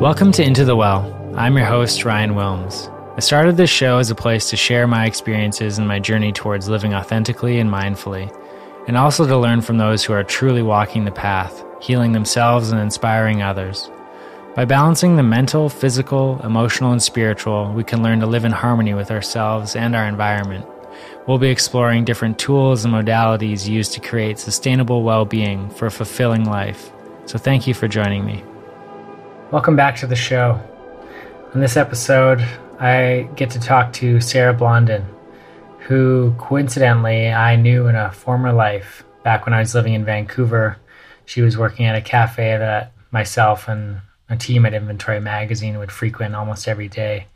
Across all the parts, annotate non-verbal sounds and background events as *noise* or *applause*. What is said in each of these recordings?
Welcome to Into the Well. I'm your host, Ryan Wilms. I started this show as a place to share my experiences and my journey towards living authentically and mindfully, and also to learn from those who are truly walking the path, healing themselves and inspiring others. By balancing the mental, physical, emotional, and spiritual, we can learn to live in harmony with ourselves and our environment. We'll be exploring different tools and modalities used to create sustainable well being for a fulfilling life. So, thank you for joining me. Welcome back to the show. On this episode, I get to talk to Sarah Blondin, who coincidentally I knew in a former life back when I was living in Vancouver. She was working at a cafe that myself and a team at Inventory Magazine would frequent almost every day.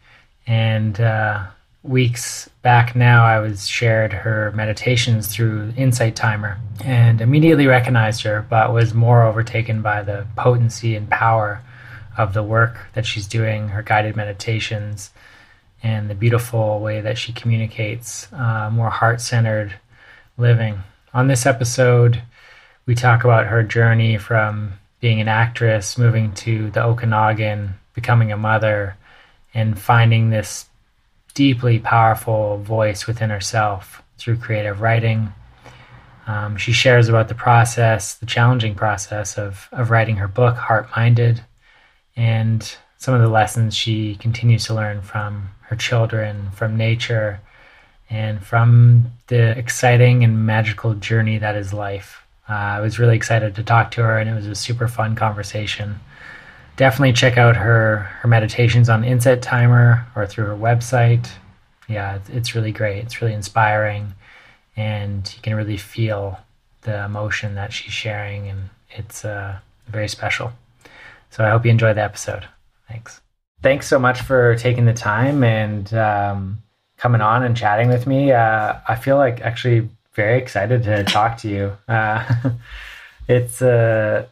And uh, weeks back now, I was shared her meditations through Insight Timer and immediately recognized her, but was more overtaken by the potency and power of the work that she's doing, her guided meditations, and the beautiful way that she communicates uh, more heart centered living. On this episode, we talk about her journey from being an actress, moving to the Okanagan, becoming a mother, and finding this deeply powerful voice within herself through creative writing. Um, she shares about the process, the challenging process of, of writing her book, Heart Minded, and some of the lessons she continues to learn from her children, from nature, and from the exciting and magical journey that is life. Uh, I was really excited to talk to her, and it was a super fun conversation. Definitely check out her her meditations on Insight Timer or through her website. Yeah, it's, it's really great. It's really inspiring, and you can really feel the emotion that she's sharing, and it's uh, very special. So I hope you enjoy the episode. Thanks. Thanks so much for taking the time and um, coming on and chatting with me. Uh, I feel like actually very excited to talk to you. *laughs* Uh, it's uh,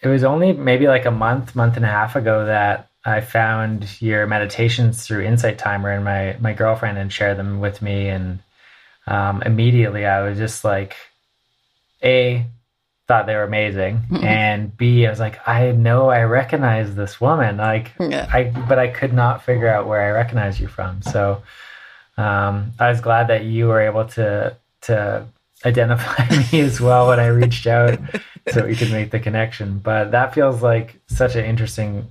it was only maybe like a month, month and a half ago that I found your meditations through Insight Timer, and my my girlfriend and shared them with me, and um, immediately I was just like, a thought they were amazing, mm-hmm. and b I was like, I know I recognize this woman, like yeah. I, but I could not figure out where I recognize you from. So um, I was glad that you were able to to identify *laughs* me as well when I reached out so we could make the connection. But that feels like such an interesting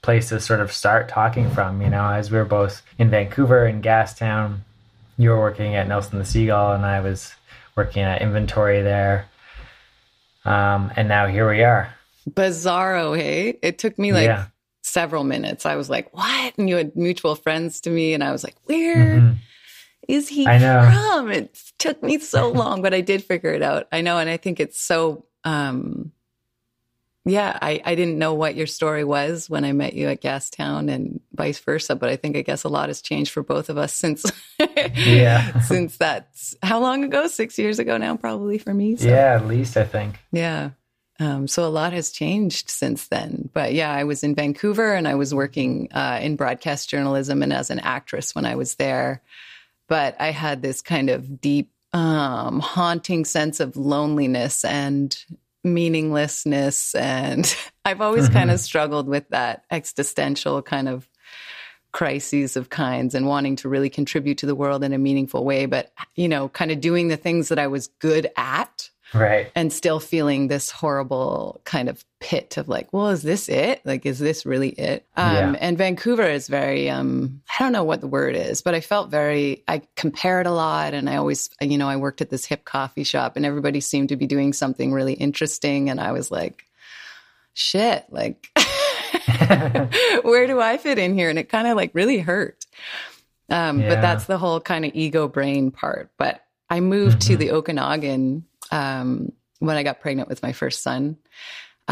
place to sort of start talking from, you know, as we were both in Vancouver in Gastown. You were working at Nelson the Seagull and I was working at inventory there. Um, and now here we are. Bizarro, hey? It took me like yeah. several minutes. I was like, what? And you had mutual friends to me, and I was like, where? Mm-hmm is he I know. from? It took me so long, but I did figure it out. I know. And I think it's so, um, yeah, I, I didn't know what your story was when I met you at Gastown and vice versa, but I think I guess a lot has changed for both of us since *laughs* yeah since that's how long ago? Six years ago now, probably for me. So. Yeah, at least I think. Yeah. Um, so a lot has changed since then. But yeah, I was in Vancouver and I was working uh, in broadcast journalism and as an actress when I was there but I had this kind of deep, um, haunting sense of loneliness and meaninglessness. And *laughs* I've always mm-hmm. kind of struggled with that existential kind of crises of kinds and wanting to really contribute to the world in a meaningful way. But, you know, kind of doing the things that I was good at right and still feeling this horrible kind of pit of like well is this it like is this really it um yeah. and vancouver is very um i don't know what the word is but i felt very i compared a lot and i always you know i worked at this hip coffee shop and everybody seemed to be doing something really interesting and i was like shit like *laughs* where do i fit in here and it kind of like really hurt um yeah. but that's the whole kind of ego brain part but i moved mm-hmm. to the okanagan um, when I got pregnant with my first son.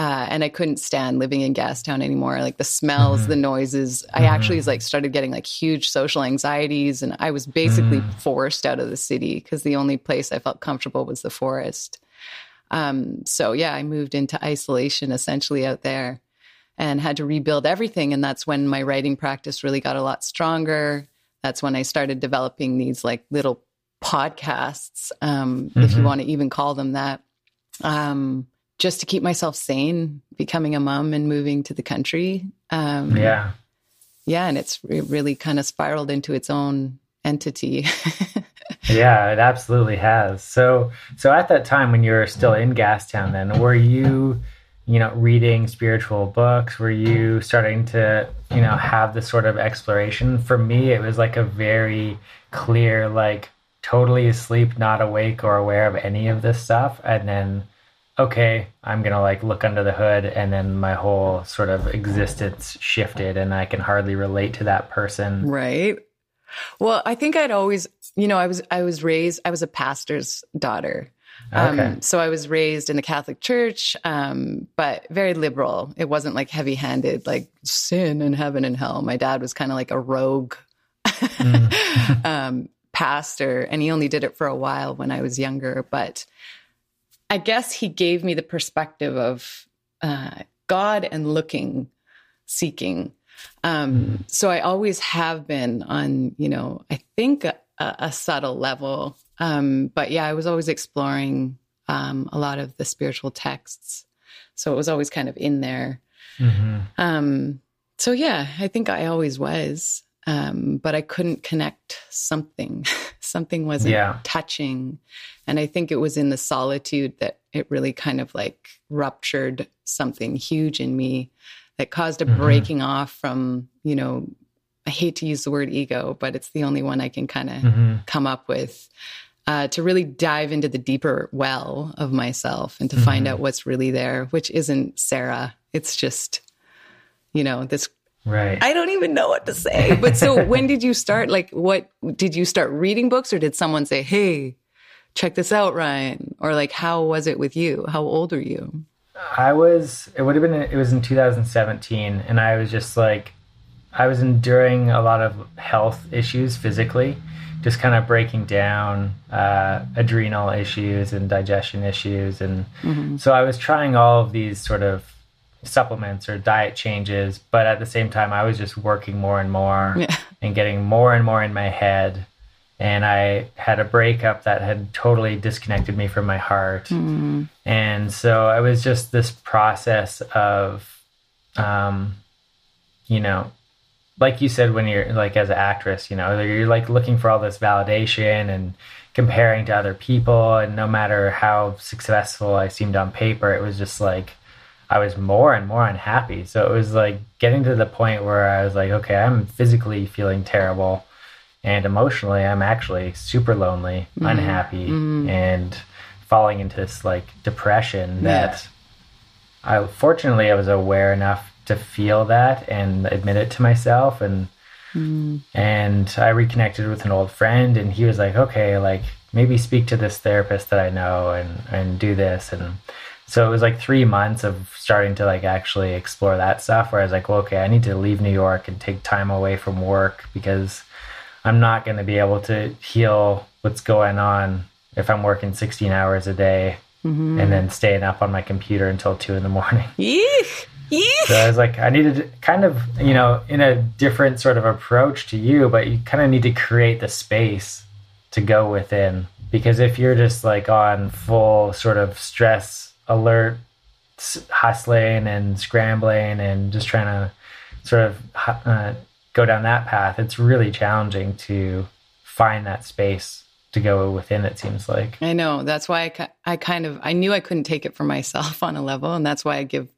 Uh, and I couldn't stand living in Gastown anymore. Like the smells, mm-hmm. the noises. I mm-hmm. actually like started getting like huge social anxieties, and I was basically mm-hmm. forced out of the city because the only place I felt comfortable was the forest. Um, so yeah, I moved into isolation essentially out there, and had to rebuild everything. And that's when my writing practice really got a lot stronger. That's when I started developing these like little podcasts, um, if you mm-hmm. want to even call them that, um, just to keep myself sane, becoming a mom and moving to the country. Um, yeah. Yeah. And it's it really kind of spiraled into its own entity. *laughs* yeah, it absolutely has. So, so at that time when you were still in Gastown, then were you, you know, reading spiritual books? Were you starting to, you know, have this sort of exploration? For me, it was like a very clear, like totally asleep, not awake or aware of any of this stuff, and then okay, I'm gonna like look under the hood, and then my whole sort of existence shifted, and I can hardly relate to that person. Right. Well, I think I'd always, you know, I was I was raised, I was a pastor's daughter. Um, okay. so I was raised in the Catholic Church, um, but very liberal. It wasn't like heavy handed, like sin and heaven and hell. My dad was kind of like a rogue mm. *laughs* um, pastor, and he only did it for a while when I was younger. But I guess he gave me the perspective of uh, God and looking, seeking. Um. So I always have been on, you know, I think a, a subtle level. Um, but yeah, I was always exploring um, a lot of the spiritual texts. So it was always kind of in there. Mm-hmm. Um, so yeah, I think I always was. Um, but I couldn't connect something. *laughs* something wasn't yeah. touching. And I think it was in the solitude that it really kind of like ruptured something huge in me that caused a mm-hmm. breaking off from, you know, I hate to use the word ego, but it's the only one I can kind of mm-hmm. come up with. Uh, to really dive into the deeper well of myself and to mm-hmm. find out what's really there, which isn't Sarah. It's just, you know, this Right. I don't even know what to say. But so when did you start? Like, what did you start reading books or did someone say, hey, check this out, Ryan? Or like, how was it with you? How old are you? I was, it would have been, it was in 2017. And I was just like, I was enduring a lot of health issues physically, just kind of breaking down uh, adrenal issues and digestion issues. And mm-hmm. so I was trying all of these sort of supplements or diet changes, but at the same time, I was just working more and more yeah. and getting more and more in my head. And I had a breakup that had totally disconnected me from my heart. Mm. And so it was just this process of, um, you know, like you said, when you're like as an actress, you know, you're like looking for all this validation and comparing to other people. And no matter how successful I seemed on paper, it was just like, I was more and more unhappy. So it was like getting to the point where I was like, okay, I'm physically feeling terrible and emotionally I'm actually super lonely, mm-hmm. unhappy mm-hmm. and falling into this like depression that I fortunately I was aware enough to feel that and admit it to myself and mm. and I reconnected with an old friend and he was like, "Okay, like maybe speak to this therapist that I know and and do this." And so it was like three months of starting to like actually explore that stuff where I was like, well, okay, I need to leave New York and take time away from work because I'm not going to be able to heal what's going on if I'm working 16 hours a day mm-hmm. and then staying up on my computer until two in the morning. *laughs* Eek. Eek. So I was like, I needed kind of, you know, in a different sort of approach to you, but you kind of need to create the space to go within because if you're just like on full sort of stress alert, hustling and scrambling and just trying to sort of uh, go down that path, it's really challenging to find that space to go within it seems like. I know. That's why I, I kind of i knew i couldn't take it for myself *laughs* on a level and that's why i give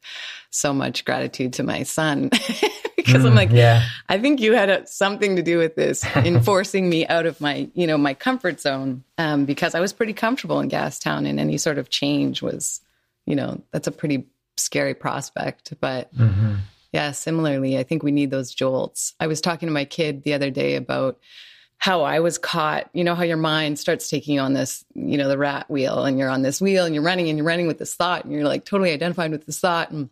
so much gratitude to my son. *laughs* Because mm, i'm like yeah. I think you had a, something to do with this *laughs* in forcing me out of my you know my comfort zone. Um, because i was pretty comfortable in gastown and any sort of change was you know, that's a pretty scary prospect. But mm-hmm. yeah, similarly, I think we need those jolts. I was talking to my kid the other day about how I was caught, you know, how your mind starts taking on this, you know, the rat wheel and you're on this wheel and you're running and you're running with this thought and you're like totally identified with this thought and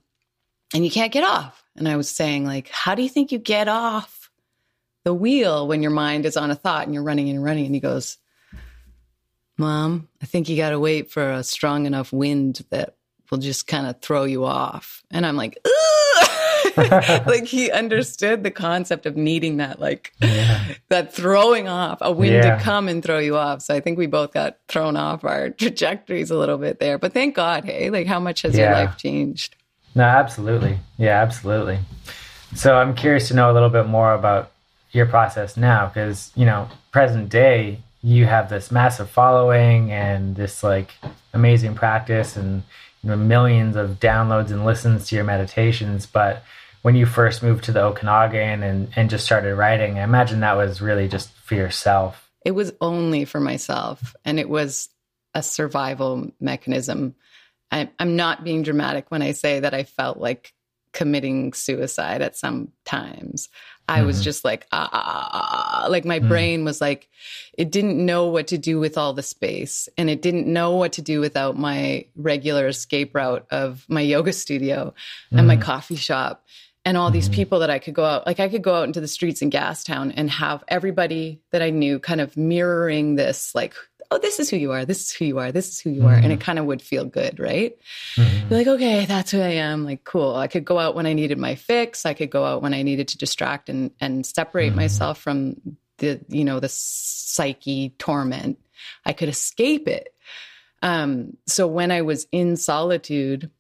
and you can't get off. And I was saying like, how do you think you get off the wheel when your mind is on a thought and you're running and running? And he goes, Mom, I think you got to wait for a strong enough wind that will just kind of throw you off. And I'm like, *laughs* like he understood the concept of needing that, like yeah. that throwing off, a wind yeah. to come and throw you off. So I think we both got thrown off our *laughs* trajectories a little bit there. But thank God, hey, like how much has yeah. your life changed? No, absolutely. Yeah, absolutely. So I'm curious to know a little bit more about your process now because, you know, present day, you have this massive following and this like amazing practice and millions of downloads and listens to your meditations. But when you first moved to the Okanagan and, and just started writing, I imagine that was really just for yourself. It was only for myself. And it was a survival mechanism. I, I'm not being dramatic when I say that I felt like committing suicide at some times. I mm-hmm. was just like, ah, ah, ah, ah, like my mm-hmm. brain was like, it didn't know what to do with all the space and it didn't know what to do without my regular escape route of my yoga studio mm-hmm. and my mm-hmm. coffee shop and all these mm-hmm. people that I could go out, like I could go out into the streets in Gastown and have everybody that I knew kind of mirroring this, like, oh, this is who you are, this is who you are, this is who you are. And it mm-hmm. kind of would feel good, right? Mm-hmm. like, okay, that's who I am. Like, cool. I could go out when I needed my fix. I could go out when I needed to distract and and separate mm-hmm. myself from the, you know, the psyche torment. I could escape it. Um, so when I was in solitude,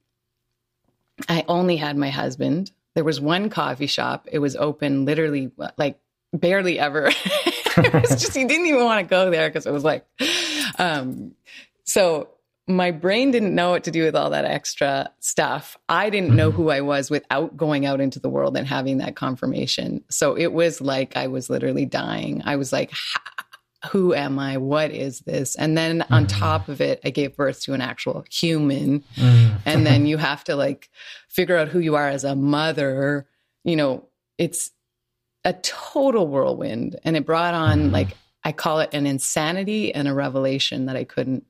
I only had my husband there was one coffee shop. It was open literally like barely ever. *laughs* *laughs* it was just, you didn't even want to go there because it was like, um, so my brain didn't know what to do with all that extra stuff. I didn't know who I was without going out into the world and having that confirmation. So it was like I was literally dying. I was like, who am I? What is this? And then on mm-hmm. top of it, I gave birth to an actual human. Mm. and then you have to like figure out who you are as a mother. You know, it's a total whirlwind. And it brought on mm. like, I call it an insanity and a revelation that I couldn't,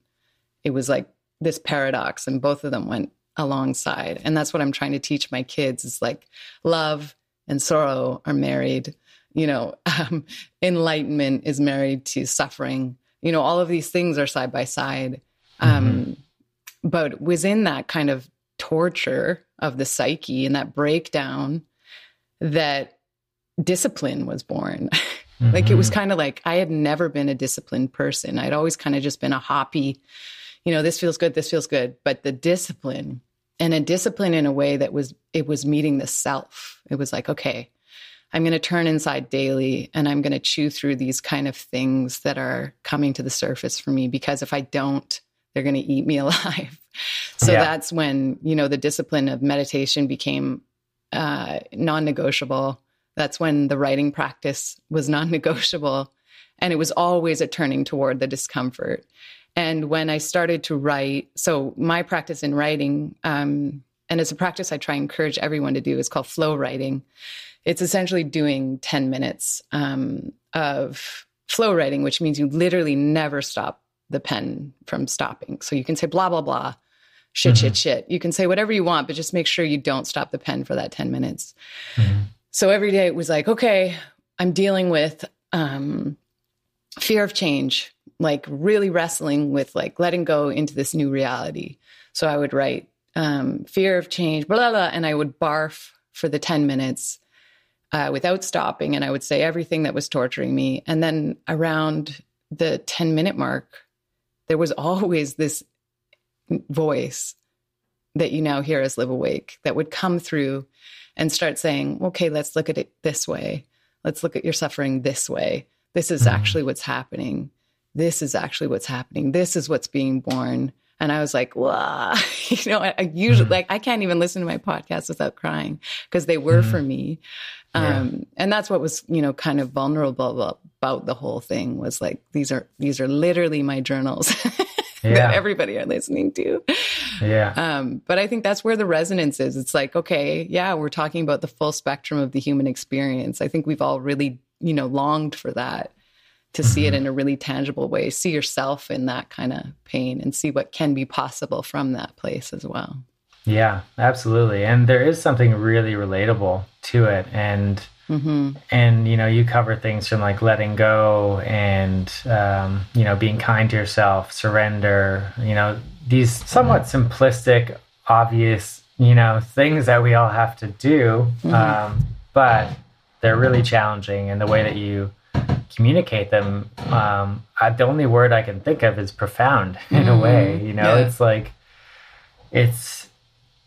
it was like this paradox. And both of them went alongside. And that's what I'm trying to teach my kids is like love and sorrow are married you know, *laughs* um, enlightenment is married to suffering. You know, all of these things are side by side. Um, mm-hmm. But within that kind of torture of the psyche and that breakdown, that discipline was born. Mm-hmm. *laughs* like it was mm-hmm. kind of like I had never been a disciplined person. I'd always kind of just been a hoppy, you know, this feels good, this feels good. But the discipline and a discipline in a way that was, it was meeting the self. It was like, okay, I'm going to turn inside daily and I'm going to chew through these kind of things that are coming to the surface for me because if I don't, they're going to eat me *laughs* alive. so yeah. that's when, you know, the discipline of meditation became uh, non negotiable. That's when the writing practice was non negotiable. And it was always a turning toward the discomfort. And when I started to write, so my practice in writing, um, and it's a practice I try and encourage everyone to do, is called flow writing it's essentially doing 10 minutes um, of flow writing, which means you literally never stop the pen from stopping. So you can say blah, blah, blah, shit, mm-hmm. shit, shit. You can say whatever you want, but just make sure you don't stop the pen for that 10 minutes. Mm-hmm. So every day it was like, okay, I'm dealing with um, fear of change, like really wrestling with like letting go into this new reality. So I would write um, fear of change, blah, blah, blah, and I would barf for the 10 minutes uh, without stopping. And I would say everything that was torturing me. And then around the 10 minute mark, there was always this voice that you now hear as Live Awake that would come through and start saying, okay, let's look at it this way. Let's look at your suffering this way. This is mm-hmm. actually what's happening. This is actually what's happening. This is what's being born. And I was like, wow, *laughs* you know, I, I usually mm-hmm. like, I can't even listen to my podcast without crying because they were mm-hmm. for me. Um, yeah. and that's what was, you know, kind of vulnerable about the whole thing was like, these are, these are literally my journals *laughs* *laughs* yeah. that everybody are listening to. Yeah. Um, but I think that's where the resonance is. It's like, okay, yeah, we're talking about the full spectrum of the human experience. I think we've all really, you know, longed for that to see it mm-hmm. in a really tangible way, see yourself in that kind of pain and see what can be possible from that place as well. Yeah, absolutely. And there is something really relatable to it. And, mm-hmm. and, you know, you cover things from like letting go and, um, you know, being kind to yourself, surrender, you know, these somewhat mm-hmm. simplistic, obvious, you know, things that we all have to do. Mm-hmm. Um, but they're really challenging. And the way that you, communicate them um, I, the only word i can think of is profound *laughs* in mm-hmm. a way you know yeah. it's like it's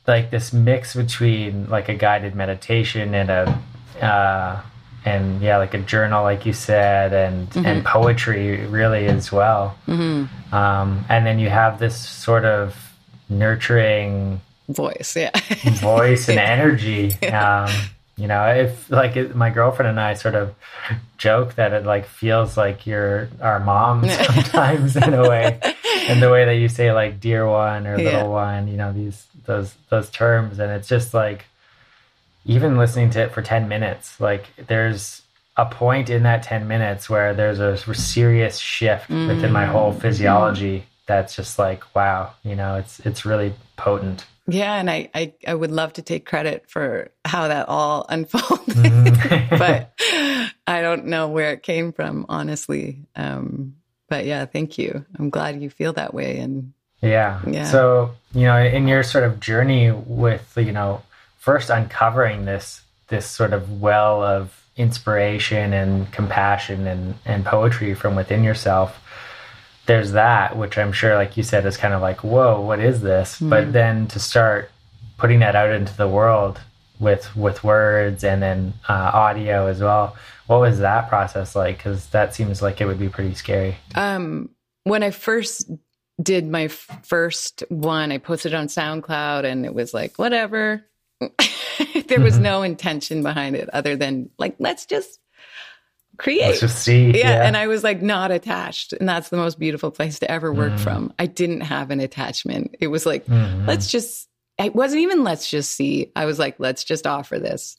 like this mix between like a guided meditation and a uh, and yeah, like a journal, like you said, and mm-hmm. and poetry really as well. Mm-hmm. Um, and then you have this sort of nurturing voice, yeah, *laughs* voice and energy. Yeah. Um, you know, if like it, my girlfriend and I sort of joke that it like feels like you're our mom *laughs* sometimes in a way, in the way that you say like dear one or little yeah. one, you know, these those those terms, and it's just like even listening to it for 10 minutes, like there's a point in that 10 minutes where there's a serious shift mm. within my whole physiology mm. that's just like, wow, you know, it's, it's really potent. Yeah, and I, I, I would love to take credit for how that all *laughs* unfolded, mm. but I don't know where it came from, honestly. Um, but yeah, thank you. I'm glad you feel that way. And yeah. yeah. So, you know, in your sort of journey with, you know, first uncovering this this sort of well of inspiration and compassion and, and poetry from within yourself there's that which i'm sure like you said is kind of like whoa what is this? Mm. but then to start putting that out into the world with with words and then uh, audio as well what was that process like? Because that seems like it would be pretty scary. Um when i first did my first one i posted on soundcloud and it was like whatever *laughs* there was mm-hmm. no intention behind it other than like, let's just create. Let's just see. Yeah, yeah, And I was like not attached. And that's the most beautiful place to ever work mm. from. I didn't have an attachment. It was like, mm-hmm. let's just, it wasn't even let's just see. I was like, let's just offer this.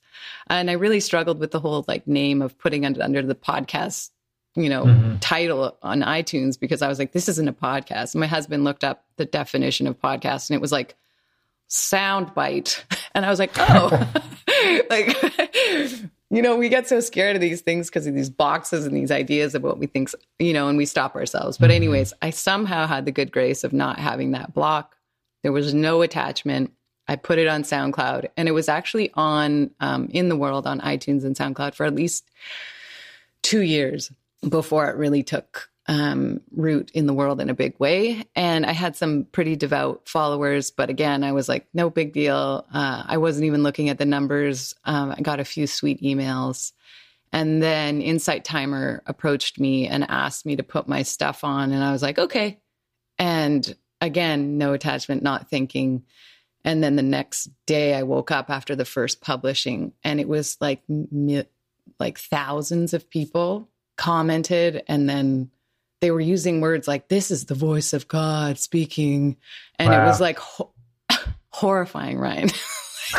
And I really struggled with the whole like name of putting under, under the podcast, you know, mm-hmm. title on iTunes because I was like, this isn't a podcast. my husband looked up the definition of podcast and it was like sound bite. *laughs* And I was like, oh, *laughs* like, *laughs* you know, we get so scared of these things because of these boxes and these ideas of what we think, you know, and we stop ourselves. But, mm-hmm. anyways, I somehow had the good grace of not having that block. There was no attachment. I put it on SoundCloud and it was actually on um, in the world on iTunes and SoundCloud for at least two years before it really took um, root in the world in a big way. And I had some pretty devout followers, but again, I was like, no big deal. Uh, I wasn't even looking at the numbers. Um, I got a few sweet emails. And then Insight Timer approached me and asked me to put my stuff on. And I was like, okay. And again, no attachment, not thinking. And then the next day I woke up after the first publishing and it was like, like thousands of people commented and then they were using words like this is the voice of God speaking. And wow. it was like ho- *laughs* horrifying Ryan. *laughs*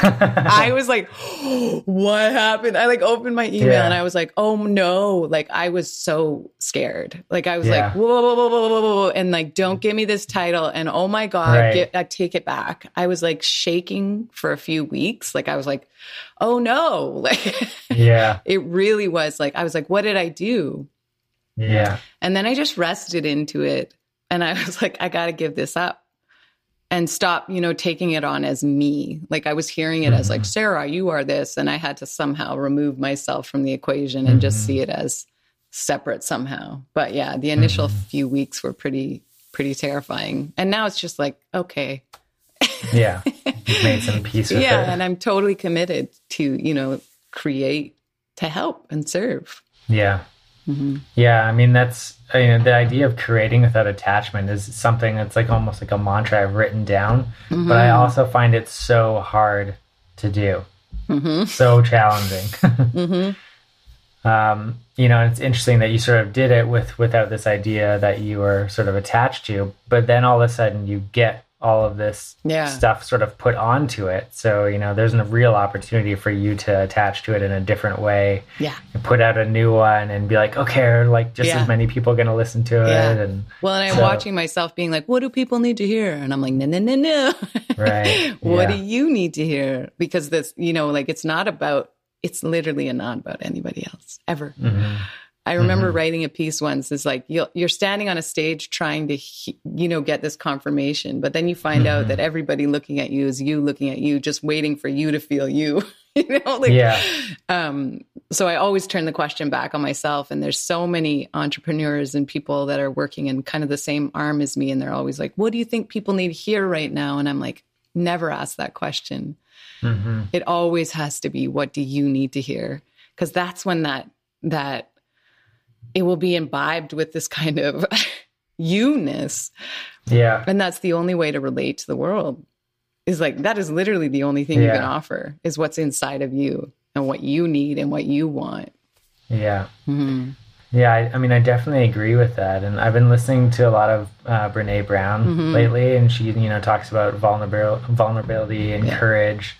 I was like *gasps* what happened? I like opened my email yeah. and I was like oh no. Like I was so scared. Like I was yeah. like whoa, whoa, whoa, whoa, whoa, whoa, and like don't give me this title. And oh my god right. get, I take it back. I was like shaking for a few weeks. Like I was like oh no. *laughs* Like yeah. it really was like I was like what did I do yeah. And then I just rested into it and I *laughs* was like, I got to give this up and stop, you know, taking it on as me. Like I was hearing it mm-hmm. as like, mm-hmm. Sarah, you are this. And I had to somehow remove myself from the equation and mm-hmm. just see it as separate somehow. But yeah, the initial mm-hmm. few weeks were pretty, pretty terrifying. And now it's just like, okay. yeah. You've made some peace with yeah, it. And I'm totally committed to, you know, create to help and serve. Yeah. Mm-hmm. Yeah, I mean that's you know the idea of creating without attachment is something that's like almost like a mantra I've written down, mm-hmm. but I also find it so hard to do, mm-hmm. so challenging. *laughs* Mm-hmm. um, you know, it's interesting that you sort of did it with without this idea that you were sort of attached to, but then all of a sudden you get all of this yeah. stuff sort of put onto it. So, you know, there's a real opportunity for you to attach to it in a different way. Yeah. And put out a new one and be like, okay, like just yeah. as many people going to listen to yeah. it. And well, and I'm so, watching myself being like, what do people need to hear? And I'm like, no, no, no, no. *laughs* Right. what do you need to hear? Because this, you know, like it's not about, it's literally not about anybody else ever. Mm-hmm. I remember mm-hmm. writing a piece once. It's like you're, you're standing on a stage trying to, you know, get this confirmation, but then you find mm-hmm. out that everybody looking at you is you looking at you, just waiting for you to feel you. *laughs* you know, like, yeah. Um, so I always turn the question back on myself. And there's so many entrepreneurs and people that are working in kind of the same arm as me, and they're always like, "What do you think people need here right now?" And I'm like, never ask that question. Mm-hmm. It always has to be, what do you need to hear? Because that's when that, that it will be imbibed with this kind of *laughs* you-ness. Yeah. And that's the only way to relate to the world is like, that is literally the only thing yeah. you can offer is what's inside of you and what you need and what you want. Yeah. Mm-hmm. Yeah, I, I, mean, I definitely agree with that, and I've been listening to a lot of uh, Brene Brown mm-hmm. lately, and she, you know, talks about vulnerability, vulnerability and yeah. courage.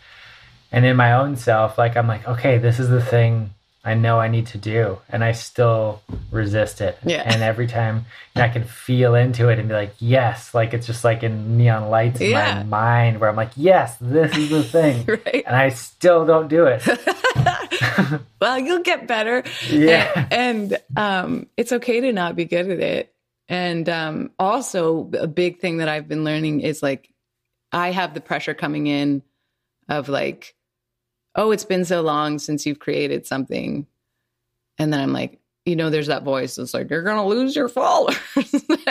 And in my own self, like I'm like, okay, this is the thing I know I need to do, and I still resist it. Yeah. And every time and I can feel into it and be like, yes, like it's just like in neon lights in yeah. my mind where I'm like, yes, this is the thing. *laughs* right. And I still don't do it. *laughs* *laughs* well, you'll get better. Yeah. And, and um, it's okay to not be good at it. And um, also, a big thing that I've been learning is like, I have the pressure coming in of like, oh, it's been so long since you've created something. And then I'm like, you know, there's that voice that's like, you're going to lose your followers. *laughs*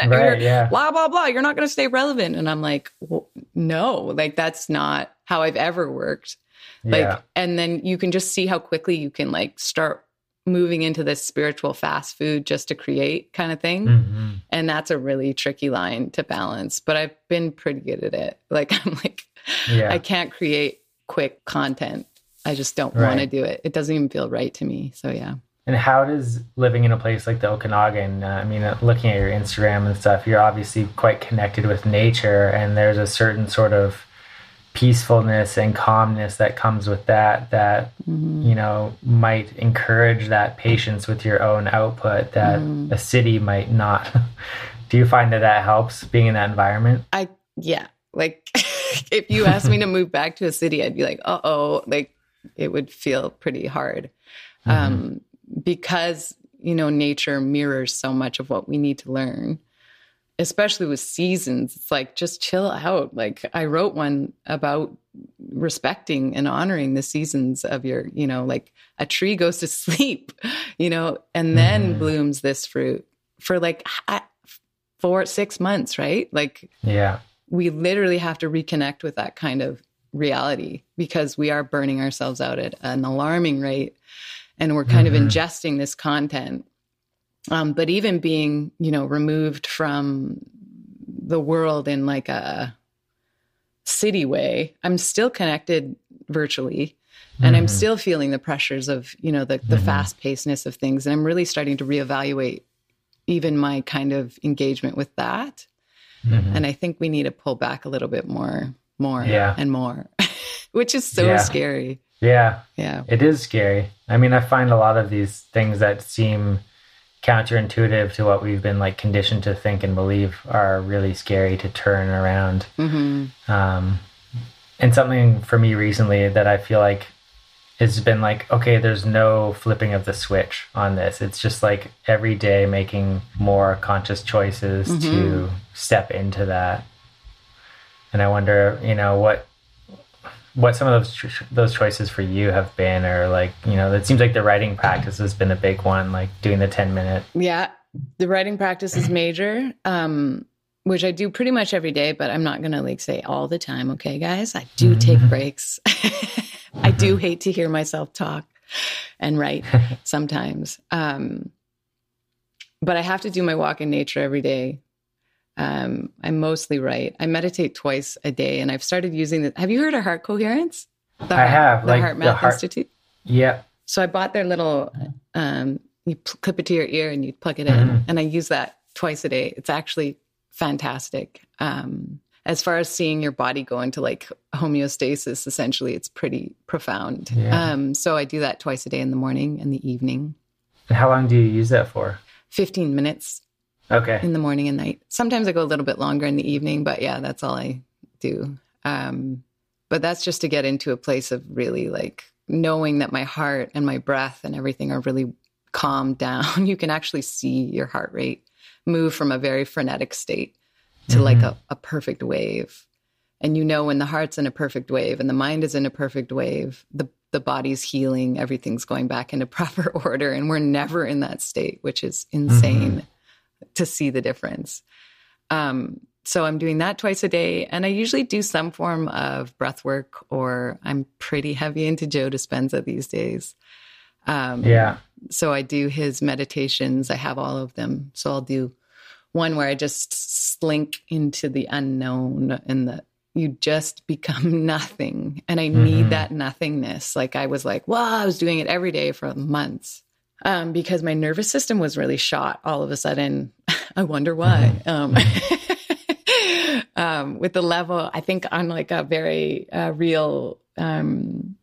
right, yeah. Blah, blah, blah. You're not going to stay relevant. And I'm like, well, no, like that's not how I've ever worked. Like, yeah. and then you can just see how quickly you can like start moving into this spiritual fast food just to create kind of thing. Mm-hmm. And that's a really tricky line to balance, but I've been pretty good at it. Like, *laughs* I'm like, yeah. I can't create quick content I just don't right. want to do it. It doesn't even feel right to me. So yeah. And how does living in a place like the Okanagan? Uh, I mean, uh, looking at your Instagram and stuff, you're obviously quite connected with nature, and there's a certain sort of peacefulness and calmness that comes with that. That mm-hmm. you know might encourage that patience with your own output that mm-hmm. a city might not. *laughs* Do you find that that helps being in that environment? I yeah, like *laughs* if you asked me to move back to a city, I'd be like, uh oh, like it would feel pretty hard mm-hmm. um, because you know nature mirrors so much of what we need to learn especially with seasons it's like just chill out like i wrote one about respecting and honoring the seasons of your you know like a tree goes to *laughs* sleep you know and then mm. blooms this fruit for like four six months right like yeah we literally have to reconnect with that kind of reality because we are burning ourselves out at an alarming rate and we're kind mm-hmm. of ingesting this content. Um, but even being, you know, removed from the world in like a city way, I'm still connected virtually. And mm-hmm. I'm still feeling the pressures of, you know, the, the mm-hmm. fast pacedness of things. And I'm really starting to reevaluate even my kind of engagement with that. Mm-hmm. And I think we need to pull back a little bit more more yeah. and more, *laughs* which is so yeah. scary. Yeah. Yeah. It is scary. I mean, I find a lot of these things that seem counterintuitive to what we've been like conditioned to think and believe are really scary to turn around. Mm-hmm. Um, and something for me recently that I feel like has been like, okay, there's no flipping of the switch on this. It's just like every day making more conscious choices mm-hmm. to step into that and I wonder, you know, what what some of those those choices for you have been, or like, you know, it seems like the writing practice has been a big one, like doing the ten minute. Yeah, the writing practice is major, um, which I do pretty much every day, but I'm not gonna like say all the time. Okay, guys, I do mm-hmm. take breaks. *laughs* I do mm-hmm. hate to hear myself talk and write *laughs* sometimes. Um, but I have to do my walk in nature every day um, I'm mostly right. I meditate twice a day, and I've started using the. Have you heard of Heart Coherence? The, I have, the like Heart Math heart, Institute. Yeah. So I bought their little. Um, you clip it to your ear and you plug it in, mm-hmm. and I use that twice a day. It's actually fantastic. Um, as far as seeing your body go into like homeostasis, essentially, it's pretty profound. Yeah. Um, so I do that twice a day in the morning and the evening. And how long do you use that for? 15 minutes. Okay. In the morning and night. Sometimes I go a little bit longer in the evening, but yeah, that's all I do. Um, but that's just to get into a place of really like knowing that my heart and my breath and everything are really calmed down. *laughs* You can actually see your heart rate move from a very frenetic state to mm-hmm. like a, a perfect wave. And you know when the heart's in a perfect wave and the mind is in a perfect wave, the the body's healing, everything's going back into *laughs* proper order, and we're never in that state, which is insane. Mm-hmm to see the difference. Um, so I'm doing that twice a day. And I usually do some form of breath work, or I'm pretty heavy into Joe Dispenza these days. Um, yeah. So I do his meditations. I have all of them. So I'll do one where I just slink into the unknown and the you just become *laughs* nothing. And I need mm-hmm. that nothingness. Like I was like, wow, I was doing it every day for months um, because my nervous system was really shot all of a sudden. *laughs* I wonder why. Mm-hmm. Um, *laughs* um, with the level, I think on like a very uh, real, um,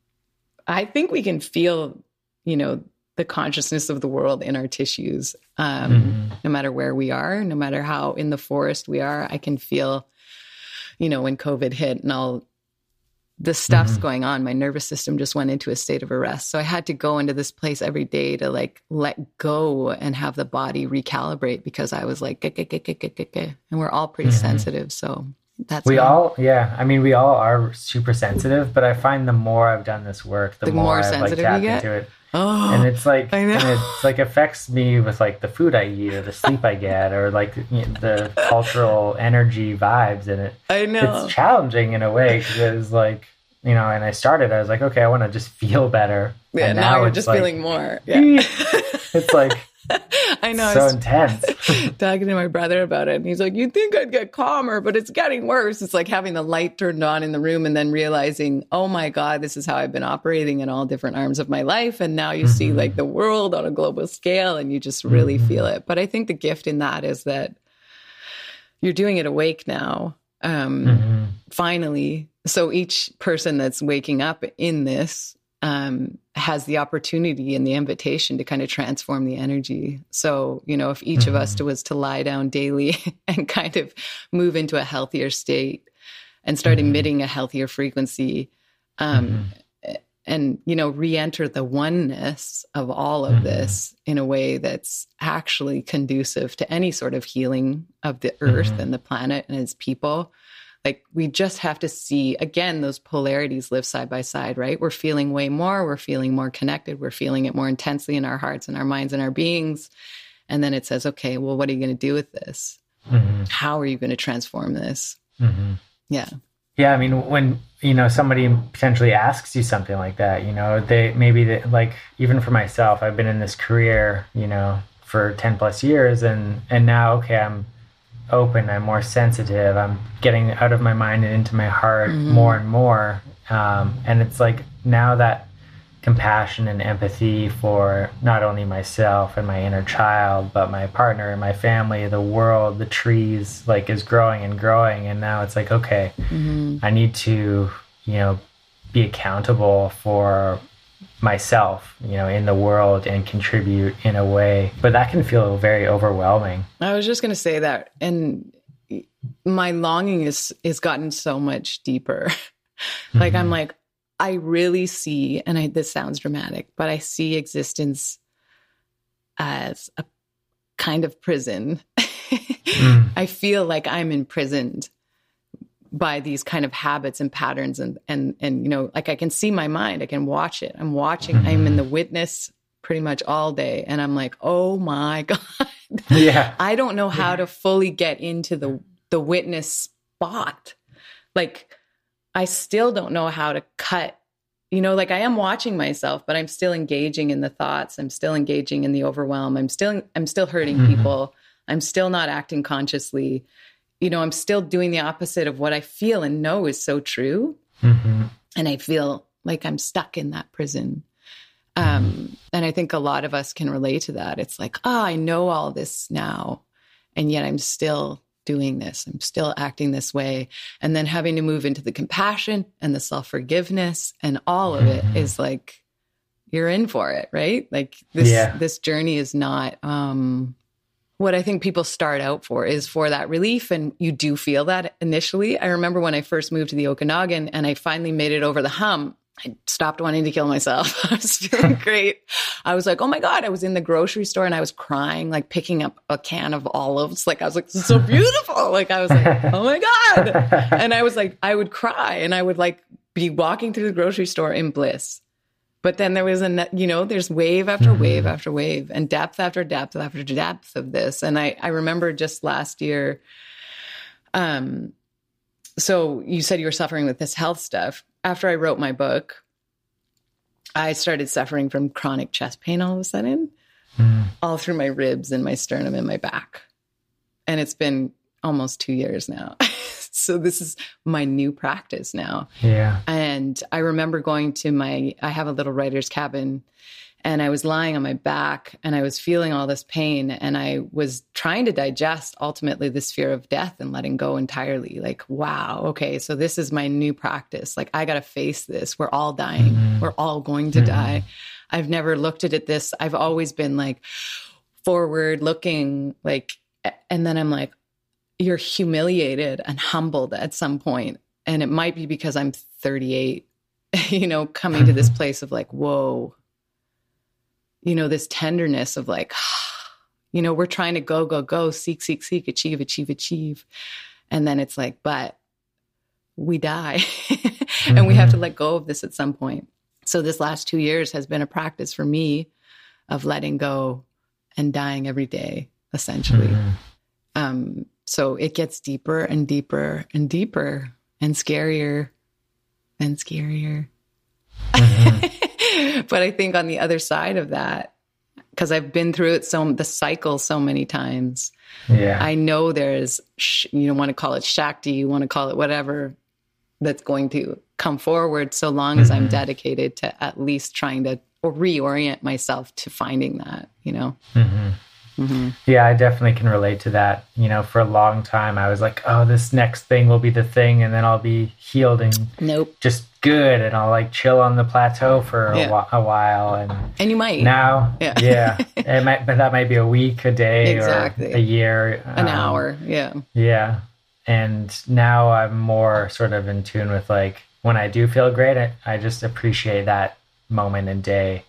I think we can feel, you know, the consciousness of the world in our tissues, um, mm-hmm. no matter where we are, no matter how in the forest we are. I can feel, you know, when COVID hit and all the stuff's mm-hmm. going on, my nervous system just went into a state of arrest. So I had to go into this place every day to like let go and have the body recalibrate because I was like, and we're all pretty mm-hmm. sensitive. So that's we all yeah i mean we all are super sensitive but i find the more i've done this work the, more, more i've like tapped into it Oh, and it's like and it's like affects me with like the food I eat or the sleep I get or like you know, the cultural energy vibes in it. I know it's challenging in a way because like you know, and I started, I was like, okay, I want to just *laughs* feel better. Yeah, and now, now you're just like, feeling more. *laughs* Yeah. it's like *laughs* I know. So intense. talking to my brother about it. And he's like, You'd think I'd get calmer, but it's getting worse. It's like having the light turned on in the room and then realizing, oh my God, this is how I've been operating in all different arms of my life. And now you mm-hmm. see like the world on a global scale and you just really mm-hmm. feel it. But I think the gift in that is that you're doing it awake now. Um, mm-hmm. Finally. So each person that's waking up in this um, has the opportunity and the invitation to kind of transform the energy. So, you know, if each mm-hmm. of us mm-hmm. was to lie down daily *laughs* and kind of move into a healthier state and start mm-hmm. emitting a healthier frequency, um, mm-hmm. and, you know, re enter the oneness of all of mm-hmm. this in a way that's actually conducive to any sort of healing of the earth mm-hmm. and the planet and its people like we just have to see again those polarities live side by side, right? We're feeling way more, we're feeling more connected, we're feeling it more intensely in our hearts and our minds and our beings. And then it says, okay, well, what are you going to do with this? Mm-hmm. How are you going to transform this? Mm-hmm. Yeah. Yeah, I mean, when you know somebody potentially asks you something like that, you know, they maybe they, like even for myself, I've been in this career, you know, for ten plus years, and and now okay, I'm open. I'm more sensitive. I'm getting out of my mind and into my heart mm-hmm. more and more. Um, and it's like now that compassion and empathy for not only myself and my inner child, but my partner and my family, the world, the trees, like is growing and growing. And now it's like, okay, mm-hmm. I need to, you know, be accountable for myself, you know, in the world and contribute in a way. But that can feel very overwhelming. I was just going to say that and my longing is is gotten so much deeper. *laughs* like mm-hmm. I'm like I really see and I this sounds dramatic, but I see existence as a kind of prison. *laughs* mm. I feel like I'm imprisoned by these kind of habits and patterns and and and you know like i can see my mind. I can watch it. I'm watching. Mm-hmm. i'm in the witness pretty much all day. And i'm like oh my *laughs* god. Yeah. I don't know how yeah. to fully get into the the witness spot. Like i still don't know how to cut you know like i am watching myself but i'm still engaging in the thoughts. I'm still engaging in the overwhelm. I'm still i'm still hurting mm-hmm. people. I'm still not acting consciously you know, I'm still doing the opposite of what I feel and know is so true. Mm-hmm. And I feel like I'm stuck in that prison. Um, and I think a lot of us can relate to that. It's like, oh, I know all this now. And yet I'm still doing this. I'm still acting this way. And then having to move into the compassion and the self forgiveness and all of it mm-hmm. is like, you're in for it, right? Like this, yeah. this journey is not, um, what I think people start out for is for that relief. And you do feel that initially. I remember when I first moved to the Okanagan and I finally made it over the hump. I stopped wanting to kill myself. *laughs* I was feeling *laughs* great. I was like, oh my God, I was in the grocery store and I was crying, like picking up a can of olives. Like, I was like, this is so *laughs* beautiful. Like, I was like, oh my God. And I was like, I would cry and I would like be walking through the grocery store in bliss. But then there was a, you know, there's wave after mm-hmm. wave after wave and depth after depth after depth of this. And I, I remember just last year, Um, so you said you were suffering with this health stuff. After I wrote my book, I started suffering from chronic chest pain all of a sudden, mm. all through my ribs and my sternum and my back. And it's been almost two years now. *laughs* so this is my new practice now. Yeah. And I remember going to my, I have a little writer's cabin and I was lying on my back and I was feeling all this pain and I was trying to digest ultimately this fear of death and letting go entirely. Like, wow, okay, so this is my new practice. Like, I got to face this. We're all dying. Mm-hmm. We're all going to mm-hmm. die. I've never looked at it this. I've always been like forward looking, like, and then I'm like, you're humiliated and humbled at some point. And it might be because I'm 38, *laughs* you know, coming to this place of like, whoa, you know, this tenderness of like, *sighs* you know, we're trying to go, go, go, seek, seek, seek, achieve, achieve, achieve. And then it's like, but we die *laughs* and mm-hmm. we have to mm-hmm. let go of this at some point. So this last two years has been a practice for me of letting go and dying every day, essentially. Mm-hmm. Um, so it gets deeper and deeper and deeper and scarier and scarier. Mm-hmm. *laughs* but I think on the other side of that, because I've been through it so the cycle so many times. Yeah. I know there's you don't want to call it shakti, you want to call it whatever that's going to come forward so long as mm-hmm. I'm dedicated to at least trying to reorient myself to finding that, you know. Mm-hmm. Mm-hmm. Yeah, I definitely can relate to that. You know, for a long time, I was like, "Oh, this next thing will be the thing, and then I'll be healed and nope, just good, and I'll like chill on the plateau for yeah. a, a, while." And and you might now, yeah, yeah, it might, but that might be a week, a day, exactly. or a year, an um, hour, yeah, yeah. And now I'm more sort of in tune with like when I do feel great, I, I just appreciate that moment and day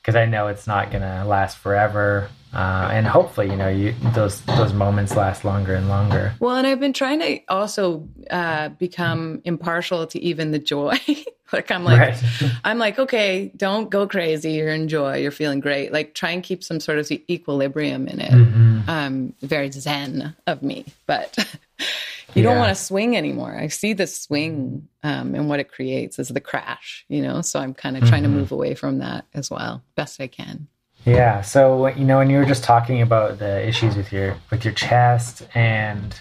because I know it's not gonna last forever uh, and hopefully, you know, you those those moments last longer and longer. Well, and I've been trying to also uh, become impartial to even the joy. *laughs* like I'm like, right. *laughs* I'm like, okay, don't go crazy. You're enjoy. You're feeling great. Like try and keep some sort of equilibrium in it. Mm-hmm. Um, very zen of me, but *laughs* you yeah. don't want to swing anymore. I see the swing um, and what it creates is the crash. You know, so I'm kind of trying mm-hmm. to move away from that as well, best I can. Yeah. So you know, when you were just talking about the issues with your with your chest and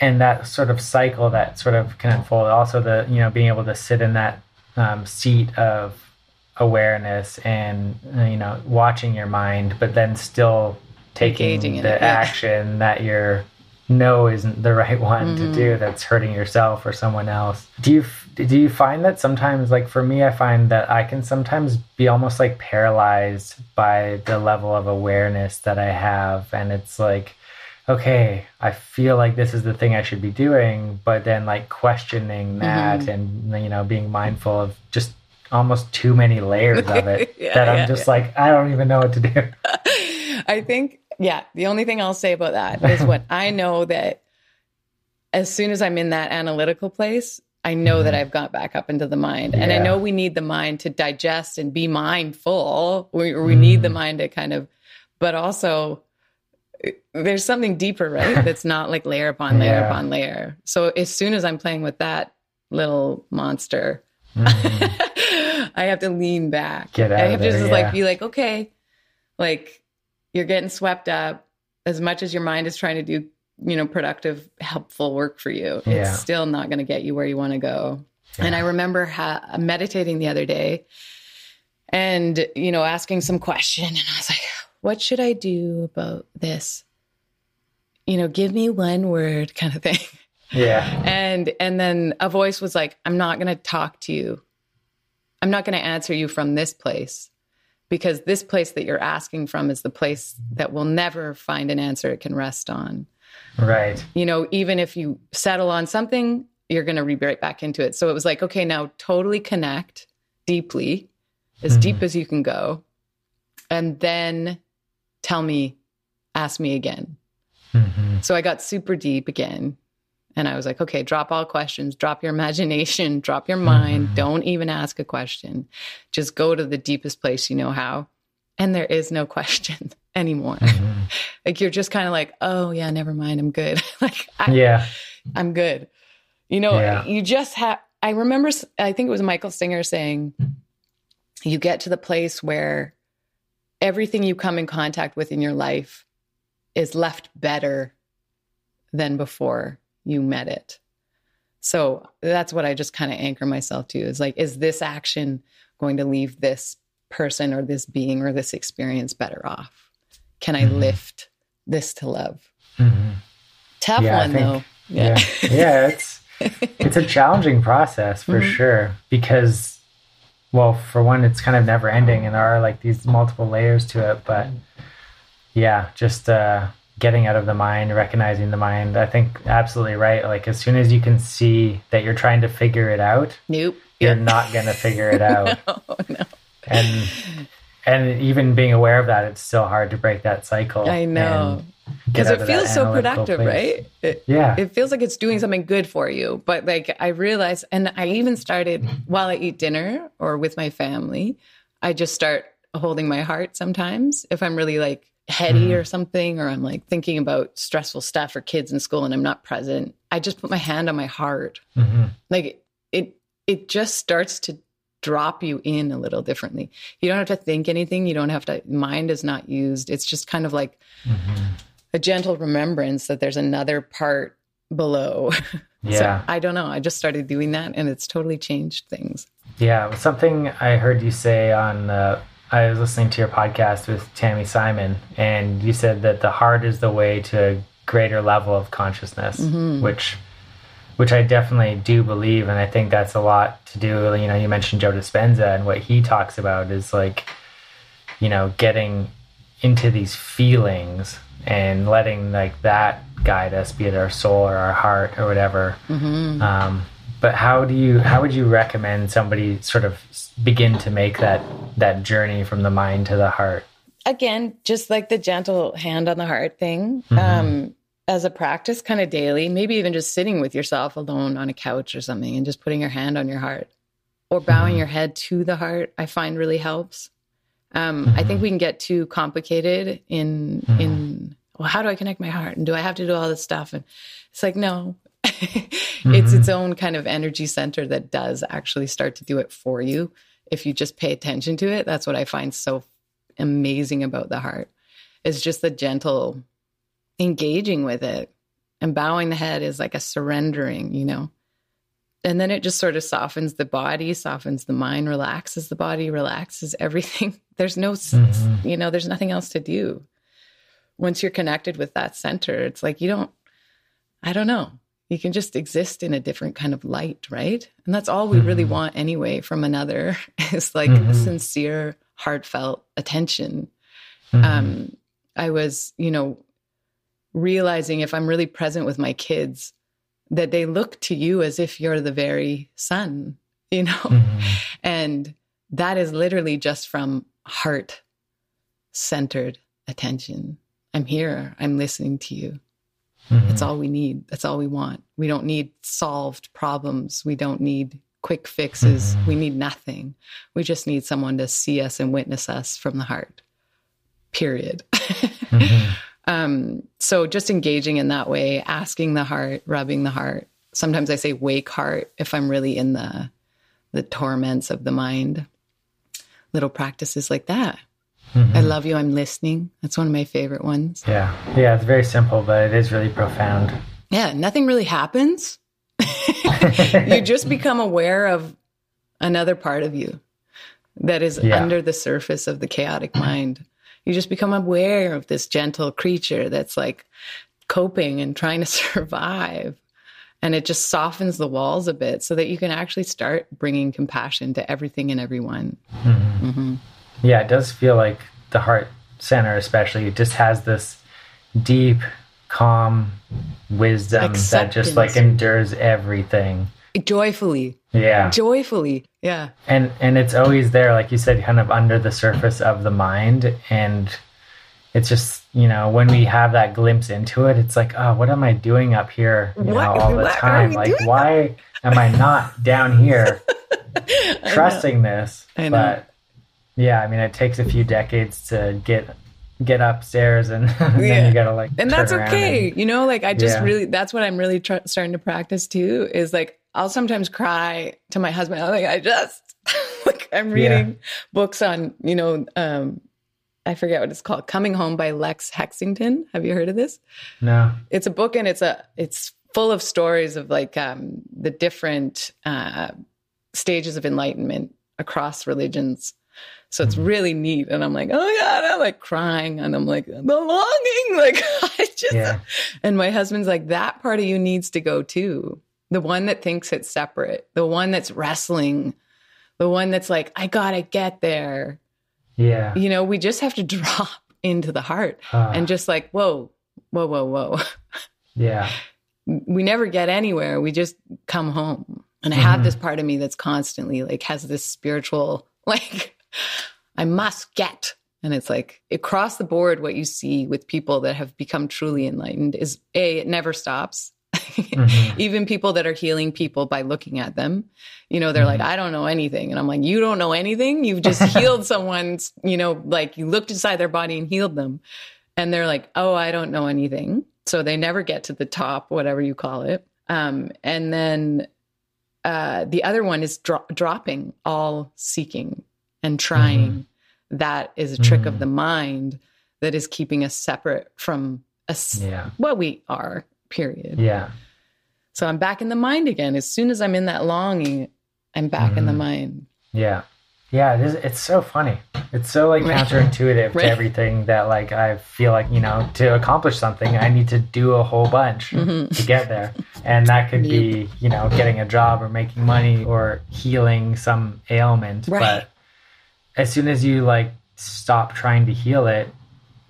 and that sort of cycle that sort of can unfold, also the you know being able to sit in that um, seat of awareness and uh, you know watching your mind, but then still taking the it, action that you're know isn't the right one mm-hmm. to do that's hurting yourself or someone else. Do you do you find that sometimes like for me I find that I can sometimes be almost like paralyzed by the level of awareness that I have and it's like okay, I feel like this is the thing I should be doing, but then like questioning that mm-hmm. and you know being mindful of just almost too many layers of it *laughs* yeah, that I'm yeah, just yeah. like I don't even know what to do. *laughs* I think yeah, the only thing I'll say about that is what *laughs* I know that as soon as I'm in that analytical place, I know mm-hmm. that I've got back up into the mind. Yeah. And I know we need the mind to digest and be mindful. We, we mm. need the mm. mind to kind of, but also there's something deeper, right? *laughs* That's not like layer upon layer yeah. upon layer. So as soon as I'm playing with that little monster, mm-hmm. *laughs* I have to lean back. Get out I have to just yeah. like be like, okay, like you're getting swept up as much as your mind is trying to do you know productive helpful work for you yeah. it's still not going to get you where you want to go yeah. and i remember ha- meditating the other day and you know asking some question and i was like what should i do about this you know give me one word *laughs* kind of thing yeah and and then a voice was like i'm not going to talk to you i'm not going to answer you from this place because this place that you're asking from is the place that will never find an answer it can rest on. Right. You know, even if you settle on something, you're going to re right back into it. So it was like, okay, now totally connect deeply, as mm-hmm. deep as you can go. And then tell me, ask me again. Mm-hmm. So I got super deep again and I was like, okay, drop all questions, drop your imagination, *laughs* drop your mind. Mm-hmm. Don't even ask a question. Just go to the deepest place you know how. And there is no *laughs* question anymore. Mm-hmm. like you're just kind of like, oh, yeah, never mind. I'm good. *laughs* like, I, yeah. I'm good. You know, yeah. you just have, I remember, I think it was Michael Singer saying, you get to the place where everything you come in contact with in your life is left better than before you met it. So that's what I just kind of anchor myself to is like, is this action going to leave this person or this being or this experience better off? Can I mm-hmm. lift this to love? Mm-hmm. Tough yeah, one think, though. Yeah. yeah. yeah. it's *laughs* it's a challenging process for mm-hmm. sure because well, for one, it's kind of never ending and there are like these multiple layers to it. But yeah, just uh getting out of the mind, recognizing the mind. I think absolutely right. Like as soon as you can see that you're trying to figure it out, nope, you're not going to figure it *laughs* out. no, no. And and even being aware of that, it's still hard to break that cycle. I know. Because it feels so productive, place. right? It, yeah. It feels like it's doing something good for you. But like I realized, and I even started while I eat dinner or with my family, I just start holding my heart sometimes if I'm really like heady mm-hmm. or something, or I'm like thinking about stressful stuff or kids in school and I'm not present. I just put my hand on my heart. Mm-hmm. Like it, it just starts to drop you in a little differently. You don't have to think anything. You don't have to, mind is not used. It's just kind of like mm-hmm. a gentle remembrance that there's another part below. *laughs* Yeah. so I don't know. I just started doing that and it's totally changed things. Yeah. Something I heard you say on, uh, I was listening to your podcast with Tami Simon, and you said that the heart is the way to a greater level of consciousness, mm-hmm. which which I definitely do believe, and I think that's a lot to do. You know, you mentioned Joe Dispenza, and what he talks about is like, you know, getting into these feelings and letting like that guide us, be it our soul or our heart or whatever. Mm-hmm. Um, but how do you how would you recommend somebody sort of begin to make that that journey from the mind to the heart? Again, just like the gentle hand on the heart thing. Mm-hmm. Um, as a practice kind of daily, maybe even just sitting with yourself alone on a couch or something and just putting your hand on your heart or bowing mm-hmm. your head to the heart, I find really helps. Um, mm-hmm. I think mm-hmm. we can get too complicated in, mm-hmm. in, well, how do I connect my heart? And do I have to do all this stuff? And it's like, no, it's *laughs* its mm-hmm. own kind of energy center that does actually start to do it for you. If you just pay attention to it, that's what I find so amazing about the heart is just the gentle engaging with it and bowing the head is like a surrendering, you know. And then it just sort of softens the body, softens the mind, relaxes the body, relaxes everything. *laughs* There's no, mm-hmm. you know, there's nothing else to do. Once you're connected with that center, it's like you don't, I don't know, you can just exist in a different kind of light, right? And that's all we mm-hmm. really want anyway from another *laughs* is like mm-hmm. sincere, heartfelt attention. Mm-hmm. Um, I was, you know, realizing if I'm really present with my kids, that they look to you as if you're the very sun, you know? Mm-hmm. And that is literally just from heart centered attention. I'm here, I'm listening to you. Mm-hmm. That's all we need. That's all we want. We don't need solved problems. We don't need quick fixes. Mm-hmm. We need nothing. We just need someone to see us and witness us from the heart. Period. *laughs* Um, so just engaging in that way, asking the heart, rubbing the heart. Sometimes I say wake heart if I'm really in the the torments of the mind. Little practices like that. Mm-hmm. I love you. I'm listening. That's one of my favorite ones. Yeah. Yeah. It's very simple, but it is really profound. Yeah. Nothing really happens. *laughs* you just become aware of another part of you that is yeah. under the surface of the chaotic mind you just become aware of this gentle creature that's like coping and trying to *laughs* survive. And it just softens the walls a bit so that you can actually start bringing compassion to everything and everyone. Mm-hmm. Mm-hmm. Yeah, it does feel like the heart center, especially, it just has this deep, calm wisdom Acceptance. that just like endures everything joyfully yeah. Joyfully. Yeah. And and it's always there like you said kind of under the surface of the mind. And it's just you know when we have that glimpse into it it's like oh what am i doing up here you what? know all the time? like why am i not down here *laughs* trusting this? But yeah i mean it takes a few decades to get get upstairs and, and *laughs* yeah. then you gotta like and that's okay and, you know like i just yeah. really that's what i'm really tr- starting to practice too is like i'll sometimes cry to my husband i'm like i just *laughs* like i'm reading yeah. books on you know um i forget what it's called coming home by lex hexington have you heard of this no it's a book and it's a it's full of stories of like um the different uh stages of enlightenment across religions so it's mm-hmm. really neat. And I'm like, oh my God, I'm like crying. And I'm like, the longing. *laughs* Like, I just, yeah. and my husband's like, that part of you needs to go too. The one that thinks it's separate, the one that's wrestling, the one that's like, I gotta get there. Yeah. You know, we just have to *laughs* drop into the heart uh, and just like, whoa, whoa, whoa, whoa. *laughs* Yeah. we never get anywhere. We just come home. And I have mm-hmm. this part of me that's constantly like has this spiritual, *laughs* like, I must get. And it's like across the board, what you see with people that have become truly enlightened is A, it never stops. Mm-hmm. *laughs* Even people that are healing people by looking at them, you know, they're mm-hmm. like, I don't know anything. And I'm like, you don't know anything. You've just *laughs* healed someone's, you know, like you looked inside their body and healed them. And they're like, oh, I don't know anything. So they never get to the top, whatever you call it. Um, and then uh, the other one is dro- dropping all seeking and trying. Mm-hmm. That is a trick mm-hmm. of the mind that is keeping us separate from us, yeah. what we are, period. Yeah. So I'm back in the mind again. As soon as I'm in that longing, I'm back mm-hmm. in the mm-hmm. mind. Yeah. Yeah, it is, it's so funny. It's so like *laughs* counterintuitive right. to everything that like I feel like, you know, to accomplish something, I need to do a whole bunch mm-hmm. to get there. And that could be, you know, getting a job or making money or healing some ailment. Right. But as soon as you like stop trying to heal it,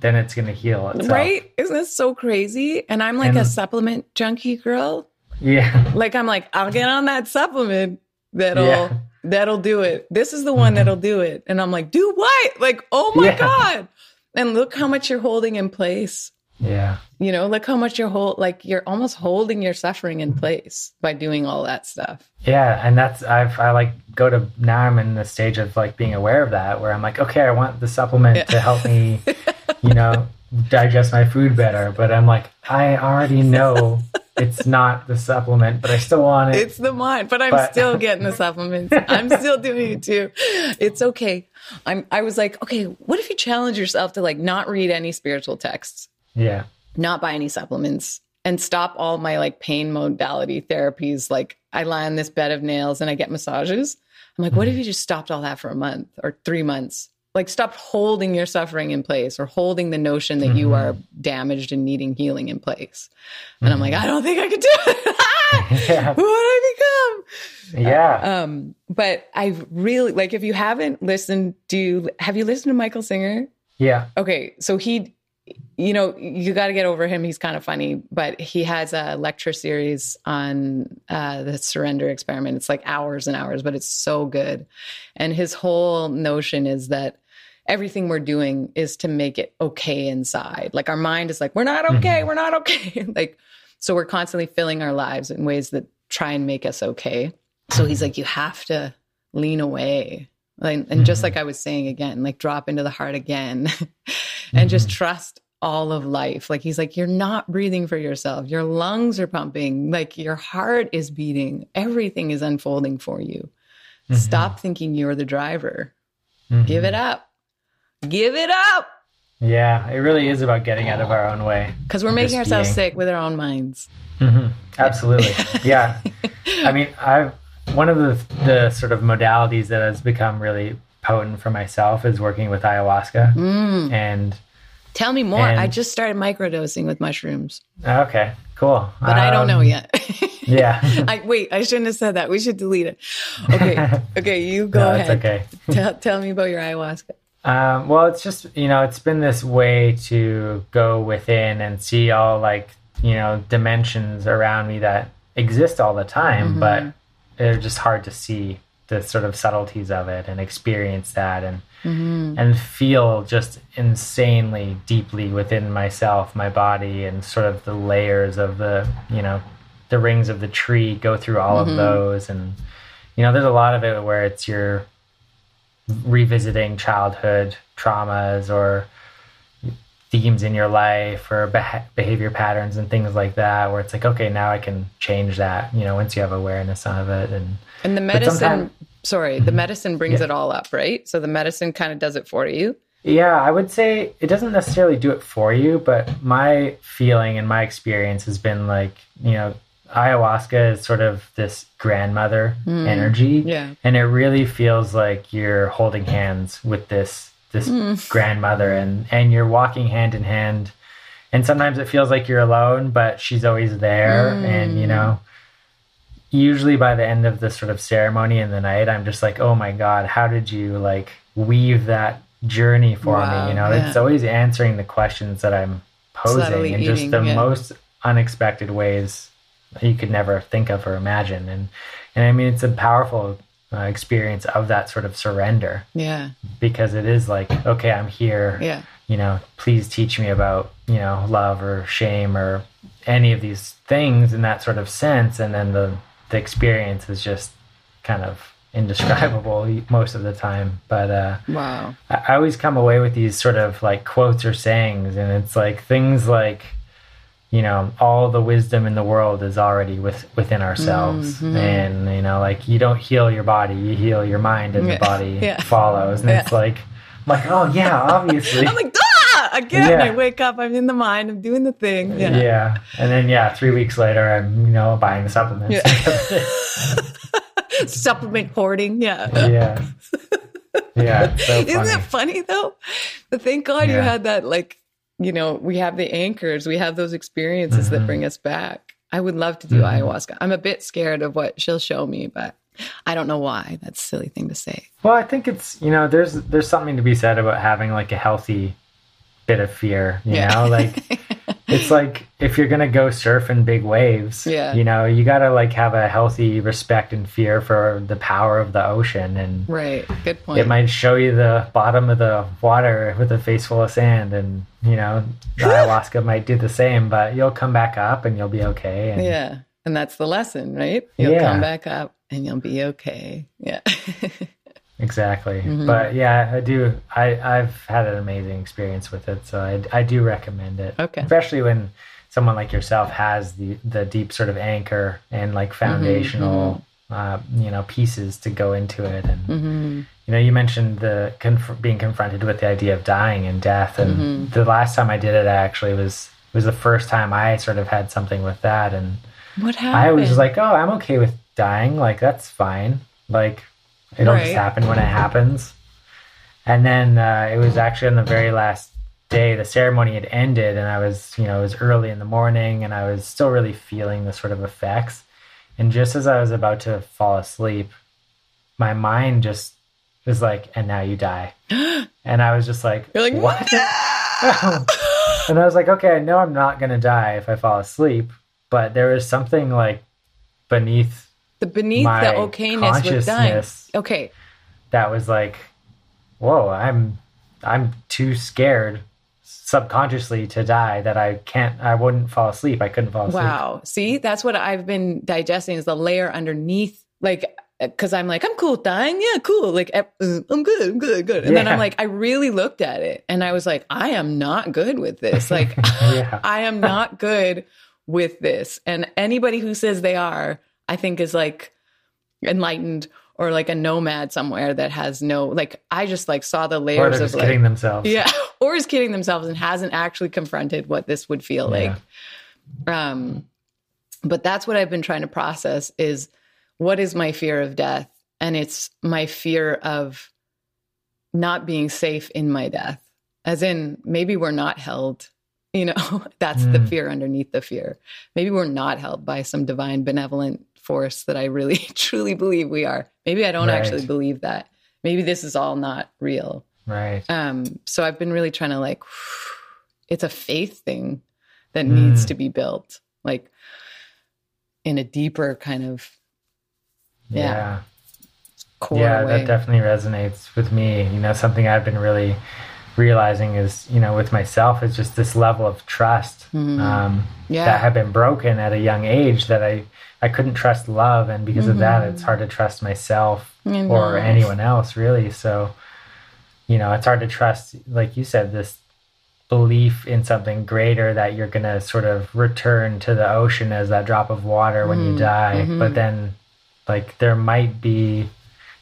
then it's going to heal itself. Right? Isn't this so crazy? And I'm like and, a supplement junkie girl. Yeah. *laughs* Like I'm like, I'll get on that supplement that'll yeah. that'll do it. This is the one mm-hmm. that'll do it. And I'm like, do what? Like, oh my yeah. God. And look how much you're holding in place. Yeah. You know, look how much you're hold like you're almost holding your suffering in place by doing all that stuff. Yeah, and that's I've I like go to now I'm in the stage of like being aware of that where I'm like, okay, I want the supplement yeah. to help me, *laughs* you know, digest my food better, but I'm like, I already know it's not the supplement, but I still want it. It's the mind, but I'm but... still *laughs* getting the supplements. I'm still doing it too. It's okay. I'm I was like, okay, what if you challenge yourself to like not read any spiritual texts? Yeah. Not buy any supplements and stop all my like pain modality therapies. Like I lie on this bed of nails and I get massages. I'm like, what if mm-hmm. you just stopped all that for a month or three months? Like stopped holding your suffering in place or holding the notion that mm-hmm. you are damaged and needing healing in place. And mm-hmm. I'm like, mm-hmm. I don't think I could do it. *laughs* yeah. Who would I become? Yeah. Uh, um, but I really like if you haven't listened, do you have you listened to Michael Singer? Yeah. Okay. So he you know, you got to get over him. He's kind of funny, but he has a lecture series on uh, the surrender experiment. It's like hours and hours, but it's so good. And his whole notion is that everything we're doing is to make it okay inside. Like our mind is like, we're not okay, mm-hmm. we're not okay. *laughs* like, so we're constantly filling our lives in ways that try and make us okay. So he's like, you have to lean away. Like, and mm-hmm. just like I was saying again, like drop into the heart again *laughs* and mm-hmm. just trust all of life. Like he's like, you're not breathing for yourself. Your lungs are pumping. Like your heart is beating. Everything is unfolding for you. Mm-hmm. Stop thinking you're the driver. Mm-hmm. Give it up. Give it up. Yeah, it really is about getting out of our own way. Because we're making ourselves being. sick with our own minds. Mm-hmm. Absolutely. *laughs* yeah. I mean, I've one of the the sort of modalities that has become really potent for myself is working with ayahuasca. Mm. And Tell me more. And, I just started microdosing with mushrooms. Okay, cool. But um, I don't know um, yet. *laughs* yeah. *laughs* I wait, I shouldn't have said that. We should delete it. Okay. *laughs* Okay, you go no, ahead. okay. tell, tell me about your ayahuasca. Um, well, it's just, you know, it's been this way to go within and see all like, you know, dimensions around me that exist all the time, mm-hmm. but they're just hard to see the sort of subtleties of it and experience that and mm-hmm. and feel just insanely deeply within myself, my body, and sort of the layers of the you know the rings of the tree. Go through all mm-hmm. of those, and you know, there's a lot of it where it's you're revisiting childhood traumas or themes in your life or behavior patterns and things like that where it's like okay now i can change that you know once you have awareness of it and and the medicine sorry the medicine brings yeah. it all up right so the medicine kind of does it for you yeah i would say it doesn't necessarily do it for you but my feeling and my experience has been like you know ayahuasca is sort of this grandmother mm. energy yeah and it really feels like you're holding hands with this this mm. grandmother and and you're walking hand in hand and sometimes it feels like you're alone but she's always there mm. and you know usually by the end of the sort of ceremony in the night i'm just like oh my god how did you like weave that journey for wow, me you know yeah. it's always answering the questions that i'm posing in just the yeah. most unexpected ways you could never think of or imagine and and i mean it's a powerful uh, experience of that sort of surrender. Yeah. Because it is like, okay, I'm here. Yeah. You know, please teach me about, you know, love or shame or any of these things in that sort of sense. And then the, the experience is just kind of indescribable *laughs* most of the time. But uh, wow. I, I always come away with these sort of like quotes or sayings, and it's like things like, you know all the wisdom in the world is already with within ourselves mm-hmm. and you know like you don't heal your body you heal your mind and yeah. the body *laughs* yeah. follows and yeah. it's like I'm like oh yeah obviously *laughs* i'm like again i wake up i'm in the mind i'm doing the thing yeah yeah and then yeah three weeks later i'm you know buying the supplements *laughs* supplement hoarding yeah yeah yeah *laughs* so isn't that funny though but thank god you had that like you know, we have the anchors, we have those experiences mm-hmm. that bring us back. I would love to do mm-hmm. ayahuasca. I'm a bit scared of what she'll show me, but I don't know why. That's a silly thing to say. Well, I think it's, you know, there's there's something to be said about having like a healthy bit of fear, you yeah. know? Like *laughs* it's like if you're gonna go surf in big waves, yeah. you know, you gotta like have a healthy respect and fear for the power of the ocean and Right. Good point. It might show you the bottom of the water with a face full of sand and you know, *laughs* ayahuasca might do the same, but you'll come back up and you'll be okay. And, yeah. And that's the lesson, right? You'll yeah. come back up and you'll be okay. Yeah. *laughs* exactly. Mm-hmm. But yeah, I do. I I've had an amazing experience with it, so I I do recommend it. Okay. Especially when someone like yourself has the the deep sort of anchor and like mm-hmm, foundational. Mm-hmm. Uh, you know pieces to go into it and mm-hmm. you know you mentioned the conf- being confronted with the idea of dying and death and mm-hmm. the last time i did it I actually was was the first time i sort of had something with that and what happened i was like oh i'm okay with dying like that's fine like It'll right. just happen when it happens. And then uh, it was actually on the very last day, the ceremony had ended, and I was, you know, it was early in the morning, and I was still really feeling the sort of effects. And just as I was about to fall asleep, my mind just was like, and now you die. *gasps* and I was just like, You're like what? *laughs* and I was like, okay, I know I'm not going to die if I fall asleep, but there was something like beneath the beneath the okayness with dying. Okay. That was like, whoa, I'm I'm too scared subconsciously to die that I can't I wouldn't fall asleep. I couldn't fall asleep. Wow. See, that's what I've been digesting is the layer underneath like because I'm like, I'm cool dying. Yeah, cool. Like, uh, I'm good. I'm good. Good. And yeah. then I'm like, I really looked at it and I was like, I am not good with this. Like, *laughs* yeah. *laughs* I am not good with this. And anybody who says they are, I think is like enlightened or like a nomad somewhere that has no like I just like saw the layers of like, kidding themselves. Yeah. *laughs* Or is kidding themselves and hasn't actually confronted what this would feel yeah. like. Um but that's what I've been trying to process is what is my fear of death? And it's my fear of not being safe in my death. As in maybe we're not held you know *laughs* that's mm. the fear underneath the fear maybe we're not held by some divine benevolent force that I really *laughs* truly believe we are. Maybe I don't right. actually believe that. Maybe this is all not real. Right. Um, so I've been really trying to like, *sighs* it's a faith thing that mm. needs to be built, like in a deeper kind of, yeah. Yeah, yeah that definitely resonates with me. You know, something I've been really realizing is, you know, with myself is just this level of trust mm. um, yeah. that had been broken at a young age that I I couldn't trust love, and because mm-hmm. of that, it's hard to trust myself or anyone else, really. So, you know, it's hard to trust, like you said, this belief in something greater that you're going to sort of return to the ocean as that drop of water when you die. Mm-hmm. But then, like, there might be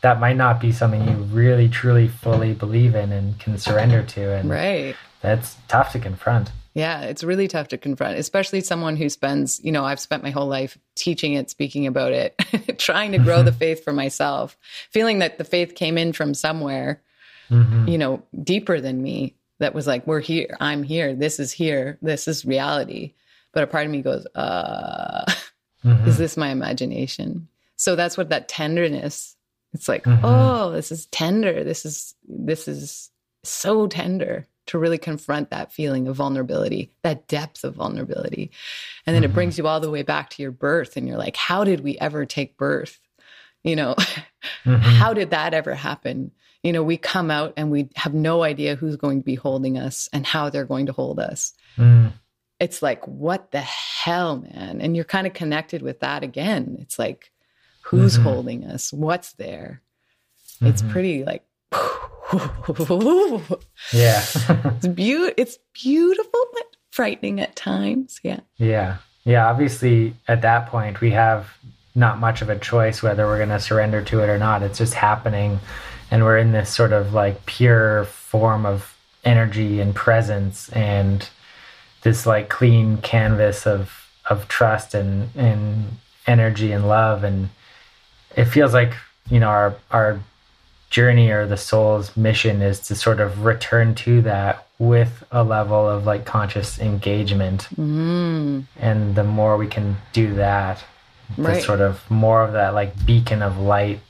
that might not be something you really truly fully believe in and can surrender to and right. that's tough to confront. Yeah it's really tough to confront especially someone who spends you know i've spent my whole life teaching it speaking about it *laughs* trying to grow the faith for myself feeling that the faith came in from somewhere mm-hmm. you know deeper than me that was like we're here i'm here this is here this is reality. But a part of me goes uh *laughs* mm-hmm. is this my imagination? So that's what that tenderness it's like, mm-hmm. oh, this is tender. This is this is so tender to really confront that feeling of vulnerability, that depth of vulnerability. And then mm-hmm. it brings you all the way back to your birth and you're like, how did we ever take birth? You know, *laughs* mm-hmm. how did that ever happen? You know, we come out and we have no idea who's going to be holding us and how they're going to hold us. Mm. It's like, what the hell, man? And you're kind of connected with that again. It's like, who's mm-hmm. holding us? What's there? Mm-hmm. it's pretty like *laughs* yeah. it's, be- it's beautiful but frightening at times yeah. Yeah. Yeah obviously at that point we have not much of a choice whether we're going to surrender to it or not. It's just happening and we're in this sort of like pure form of energy and presence and this like clean canvas of of trust and and energy and love and it feels like you know our our journey or the soul's mission is to sort of return to that with a level of like conscious engagement mm. and the more we can do that right. the sort of more of that like beacon of light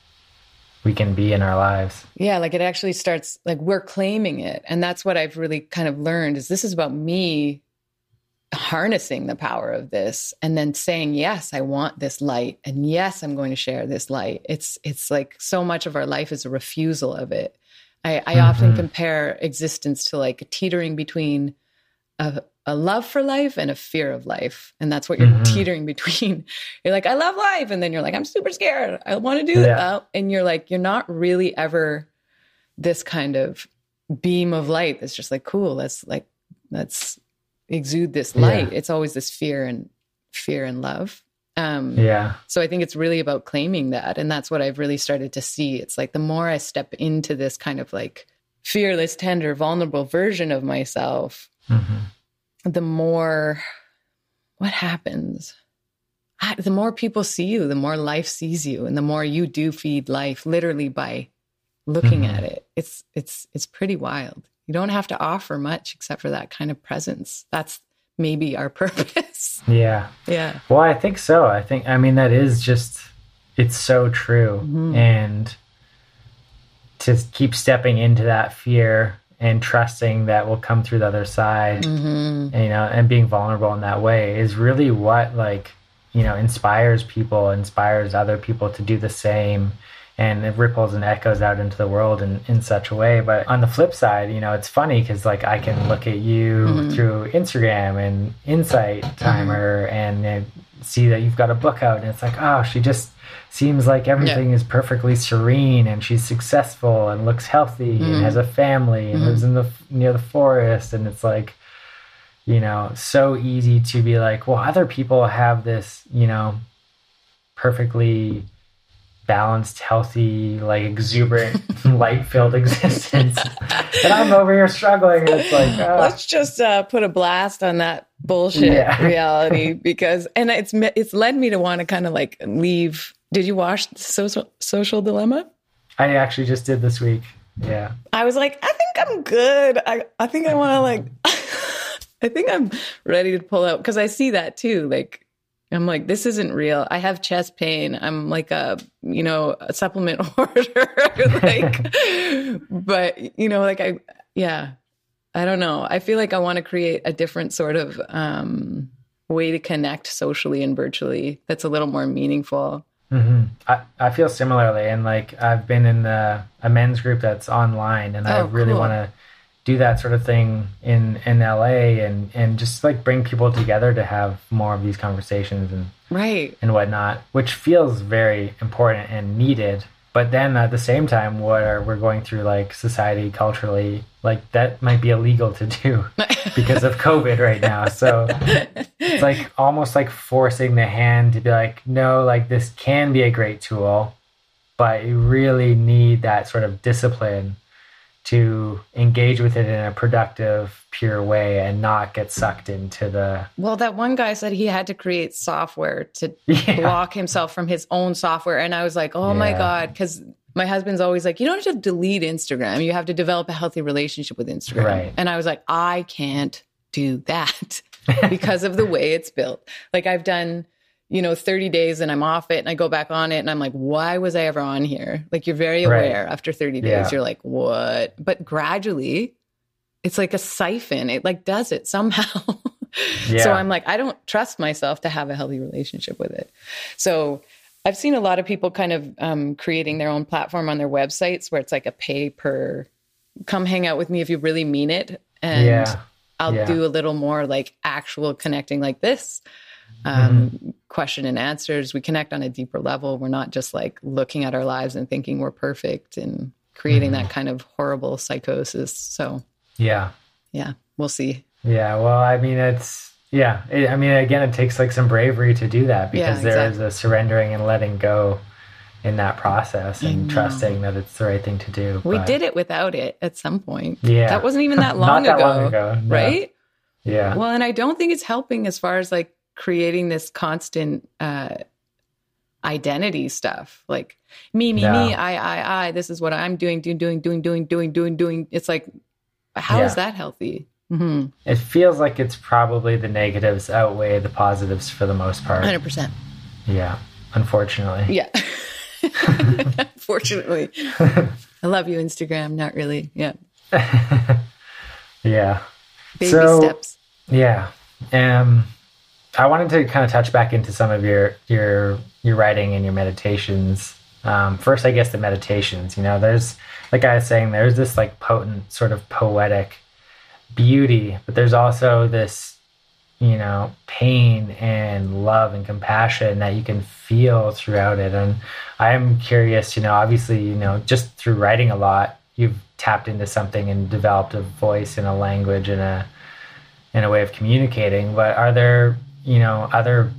we can be in our lives yeah like it actually starts like we're claiming it and that's what i've really kind of learned is this is about me harnessing the power of this and then saying yes i want this light and yes i'm going to share this light it's it's like so much of our life is a refusal of it i, I mm-hmm. often compare existence to like teetering between a, a, love for life and a fear of life and that's what you're mm-hmm. teetering *laughs* between you're like i love life and then you're like i'm super scared i want to do yeah. that and you're like you're not really ever this kind of beam of light that's just like cool let's like let's exude this light. Yeah. It's always this fear and fear and love. Um, yeah. So I think it's really about claiming that. And that's what I've really started to see. It's like the more I step into this kind of like fearless, tender, vulnerable version of myself, mm-hmm. the more what happens? I, the more people see you, the more life sees you, and the more you do feed life literally by looking mm-hmm. at it. It's it's it's pretty wild. You don't have to offer much except for that kind of presence. That's maybe our *laughs* purpose. Yeah. Yeah. Well, I think so. I think, I mean, that is just, it's so true. Mm-hmm. And to keep stepping into that fear and trusting that will come through the other side, mm-hmm. and, you know, and being vulnerable in that way is really what, like, you know, inspires people, inspires other people to do the same and it ripples and echoes out into the world in, in such a way. But on the flip side, you know, it's funny because like I can look at you mm-hmm. through Instagram and Insight Timer mm-hmm. and, see that you've got a book out, and it's like, oh, she just seems like everything yeah. is perfectly serene and she's successful and looks healthy mm-hmm. and has a family and mm-hmm. lives in the near the forest, and it's like. You know, so easy to be like, well, other people have this, you know, perfectly balanced, healthy, like exuberant, *laughs* light filled existence. *laughs* and I'm over here struggling. it's like, uh, let's just uh, put a blast on that bullshit yeah. *laughs* reality because, and it's it's led me to want to kind of like leave. Did you watch Social Social Dilemma? I actually just did this week. Yeah. I was like, I think I'm good. I I think I want to like. I think I'm ready to pull out because I see that too. Like I'm like, this isn't real. I have chest pain. I'm like a, you know, a supplement *laughs* order. like, but, you know, like I, yeah, I don't know. I feel like I want to create a different sort of um, way to connect socially and virtually that's a little more meaningful. Mm-hmm. I, I feel similarly. And like, I've been in the, a men's group that's online and oh, I really cool. want to do that sort of thing in in LA and and just like bring people together to have more of these conversations and right and whatnot, which feels very important and needed. but then at the same time, what are, we're going through, like society, culturally, like that might be illegal to do *laughs* because of COVID right now. So it's like almost like forcing the hand to be like, no, like this can be a great tool, but you really need that sort of discipline to engage with it in a productive, pure way and not get sucked into the. Well, that one guy said he had to create software to *laughs* yeah. block himself from his own software. And I was like, oh yeah. my God. Because my husband's always like, you don't just delete Instagram. You have to develop a healthy relationship with Instagram. Right. And I was like, I can't do that *laughs* because of the way it's built. Like I've done you know, 30 days and I'm off it and I go back on it and I'm like, why was I ever on here? Like you're very aware right. after 30 days, yeah. you're like, what? But gradually, it's like a siphon. It like does it somehow. *laughs* yeah. So I'm like, I don't trust myself to have a healthy relationship with it. So I've seen a lot of people kind of um, creating their own platform on their websites where it's like a pay per come hang out with me if you really mean it. And yeah. I'll do a little more like actual connecting like this um, mm-hmm. question and answers. We connect on a deeper level. We're not just like looking at our lives and thinking we're perfect and creating mm-hmm. that kind of horrible psychosis. So, yeah. Yeah. We'll see. Yeah. Well, I mean, it's, yeah. It, I mean, again, it takes like some bravery to do that because yeah, exactly. there is a surrendering and letting go in that process and trusting that it's the right thing to do. We but, did it without it at some point. Yeah. That wasn't even that *laughs* long that ago. Long ago no. Right? Yeah. Well, and I don't think it's helping as far as like creating this constant uh, identity stuff. Like me me yeah. me i i i this is what i'm doing doing doing doing doing doing doing doing. It's like how yeah. is that healthy? Mm-hmm. it feels like it's probably the negatives outweigh the positives for the most part. 100% yeah unfortunately. Yeah. *laughs* Unfortunately. I love you instagram. Not really. Yeah. *laughs* Yeah. Baby so, steps. yeah. Um I wanted to kind of touch back into some of your your your writing and your meditations. Um, first, I guess the meditations. You know, there's like I was saying, there's this like potent sort of poetic beauty, but there's also this you know pain and love and compassion that you can feel throughout it. And I'm curious, you know, obviously, you know, just through writing a lot, you've tapped into something and developed a voice and a language and a in a way of communicating. But are there you know, other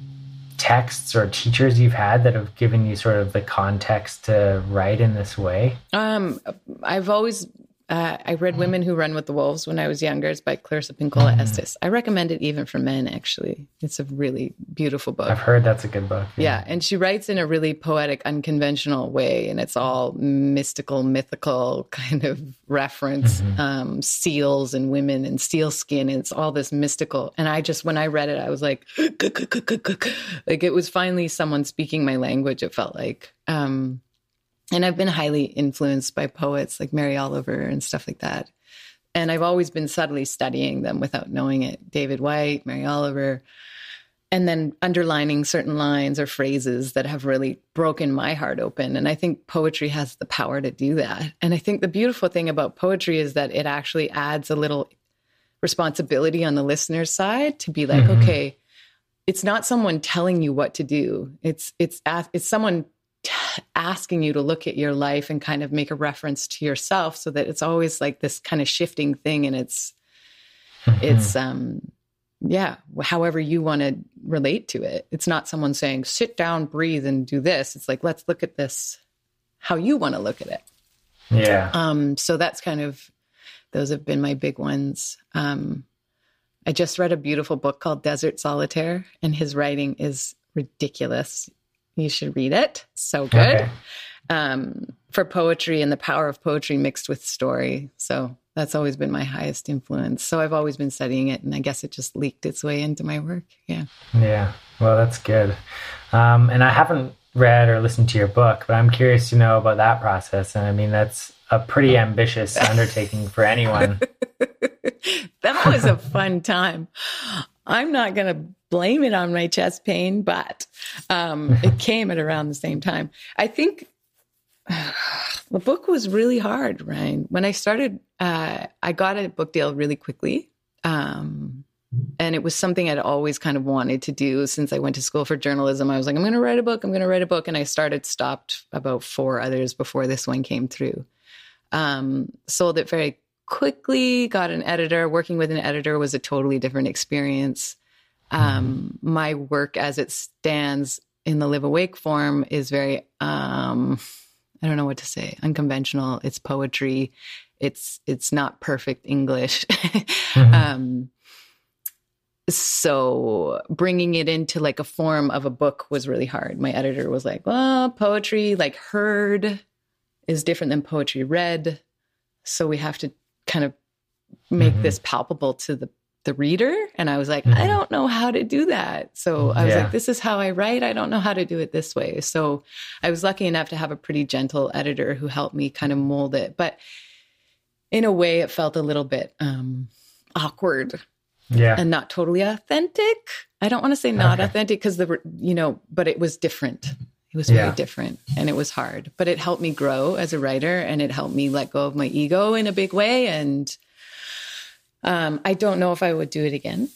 texts or teachers you've had that have given you sort of the context to write in this way? Um, I've always uh, I read Women Who Run with the Wolves when I was younger. It's by Clarissa Pinkola mm. Estes. I recommend it even for men, actually. It's a really beautiful book. I've heard that's a good book. Yeah. yeah. And she writes in a really poetic, unconventional way. And it's all mystical, mythical kind of reference, mm-hmm. um, seals and women and seal skin. And it's all this mystical. And I just, when I read it, I was like, *gasps* like it was finally someone speaking my language, it felt like. Um, and I've been highly influenced by poets like Mary Oliver and stuff like that. And I've always been subtly studying them without knowing it. David Whyte, Mary Oliver, and then underlining certain lines or phrases that have really broken my heart open. And I think poetry has the power to do that. And I think the beautiful thing about poetry is that it actually adds a little responsibility on the listener's side to be like, mm-hmm. okay, it's not someone telling you what to do. It's it's it's someone asking you to look at your life and kind of make a reference to yourself so that it's always like this kind of shifting thing and it's mm-hmm. it's um yeah however you want to relate to it. It's not someone saying sit down breathe and do this. It's like let's look at this how you want to look at it. Yeah. Um so that's kind of those have been my big ones. Um i just read a beautiful book called desert solitaire and his writing is ridiculous you should read it. So good. Okay. Um, for poetry and the power of poetry mixed with story. So that's always been my highest influence. So I've always been studying it, and I guess it just leaked its way into my work. Yeah. Yeah. Well, that's good. Um, and I haven't read or listened to your book, but I'm curious to know about that process. And I mean, that's a pretty ambitious undertaking for anyone. *laughs* that was a fun time. I'm not going to blame it on my chest pain, but um, *laughs* it came at around the same time. I think uh, *sighs* the book was really hard, Ryan. When I started, uh, I got a book deal really quickly. Um, and it was something I'd always kind of wanted to do since I went to school for journalism. I was like, I'm going to write a book. I'm going to write a book. And I started, stopped about four others before this one came through. Um, sold it very quickly, got an editor. Working with an editor was a totally different experience. Um, my work as it stands in the Live Awake form is very, um, I don't know what to say, unconventional. It's poetry. It's, it's not perfect English. *laughs* mm-hmm. um, so bringing it into like a form of a book was really hard. My editor was like, "Well, poetry like heard is different than poetry read, so we have to kind of make mm-hmm. this palpable to the the reader." And I was like, mm-hmm. "I don't know how to do that." So I was yeah. like, "This is how I write. I don't know how to do it this way." So I was lucky enough to have a pretty gentle editor who helped me kind of mold it, but in a way, it felt a little bit um, awkward yeah and not totally authentic i don't want to say not okay. authentic because the you know but it was different it was very yeah. different and it was hard but it helped me grow as a writer and it helped me let go of my ego in a big way and um, i don't know if i would do it again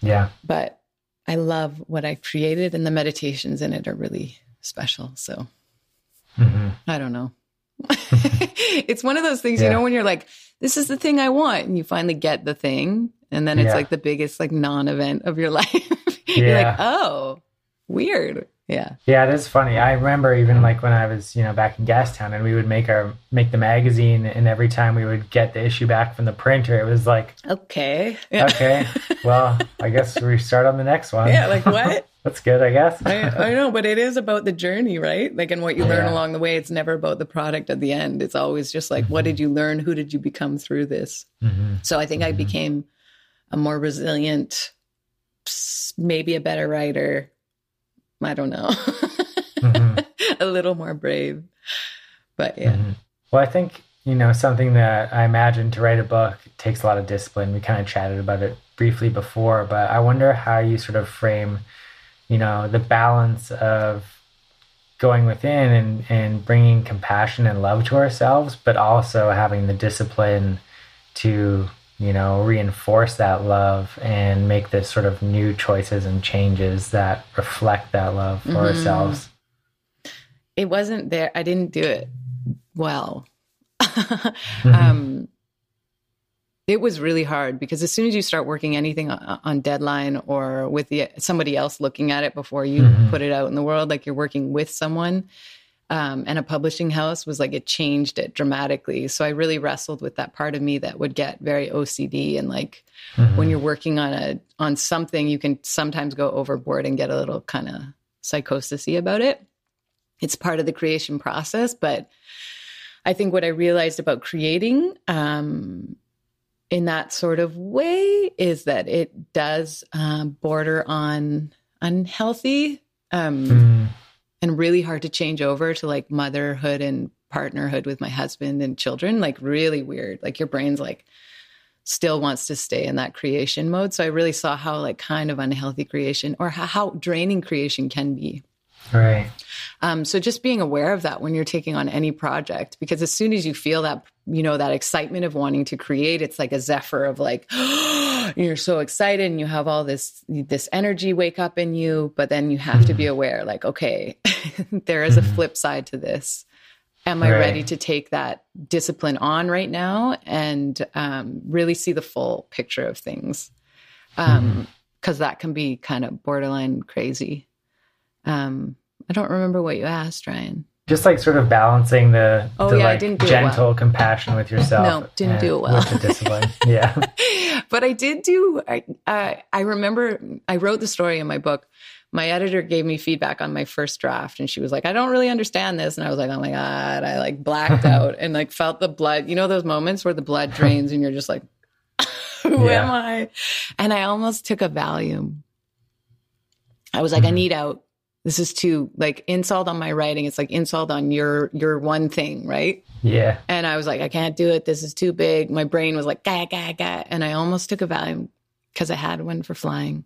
yeah but i love what i created and the meditations in it are really special so mm-hmm. i don't know *laughs* *laughs* it's one of those things yeah. you know when you're like this is the thing i want and you finally get the thing and then it's yeah. like the biggest like non-event of your *laughs* life you're yeah. like oh weird yeah yeah it is funny i remember even like when i was you know back in gastown and we would make our make the magazine and every time we would get the issue back from the printer it was like okay yeah. okay *laughs* well i guess we start on the next one yeah like what *laughs* that's good i guess I, I, know but it is about the journey right like and what you learn yeah. along the way it's never about the product at the end it's always just like mm-hmm. what did you learn who did you become through this mm-hmm. so i think mm-hmm. i became a more resilient, maybe a better writer. I don't know. mm-hmm. *laughs* a little more brave. But yeah. Mm-hmm. Well, I think, you know, something that I imagine to write a book takes a lot of discipline. We kind of chatted about it briefly before, but I wonder how you sort of frame, you know, the balance of going within and, and bringing compassion and love to ourselves, but also having the discipline to you know, reinforce that love and make this sort of new choices and changes that reflect that love for mm-hmm. ourselves. It wasn't there. I didn't do it well. mm-hmm. um, it was really hard because as soon as you start working anything on deadline or with the, somebody else looking at it before you mm-hmm. put it out in the world, like you're working with someone, um, and a publishing house was like it changed it dramatically. So I really wrestled with that part of me that would get very OCD and like mm-hmm. when you're working on a on something, you can sometimes go overboard and get a little kind of psychosisy about it. It's part of the creation process, but I think what I realized about creating um, in that sort of way is that it does uh, border on unhealthy. Um, mm and really hard to change over to like motherhood and partnerhood with my husband and children like really weird. Like your brain's like still wants to stay in that creation mode. So i really saw how like kind of unhealthy creation or how, how draining creation can be. Right. Um, so just being aware of that when you're taking on any project because as soon as you feel that you know that excitement of wanting to create it's like a zephyr of like *gasps* you're so excited and you have all this this energy wake up in you but then you have to be mm-hmm. aware like okay *laughs* there is a mm-hmm. flip side to this am i right. ready to take that discipline on right now and um, really see the full picture of things because um, mm-hmm. that can be kind of borderline crazy um, i don't remember what you asked ryan just like sort of balancing the, oh, the yeah, like gentle well. compassion with yourself. No, didn't do it well. With the discipline. *laughs* yeah. but I did do, I, uh, I remember I wrote the story in my book. My editor gave me feedback on my first draft and she was like, I don't really understand this. And I was like, oh my God, I like blacked *laughs* out and like felt the blood. You know, those moments where the blood *laughs* drains and you're just like, who yeah. am I? And I almost took a Valium. I was like, mm-hmm. I need out this is too like insult on my writing. It's like insult on your your one thing, right? Yeah. And I was like, I can't do it. This is too big. My brain was like, gah, gah, gah. And I almost took a Valium because I had one for flying.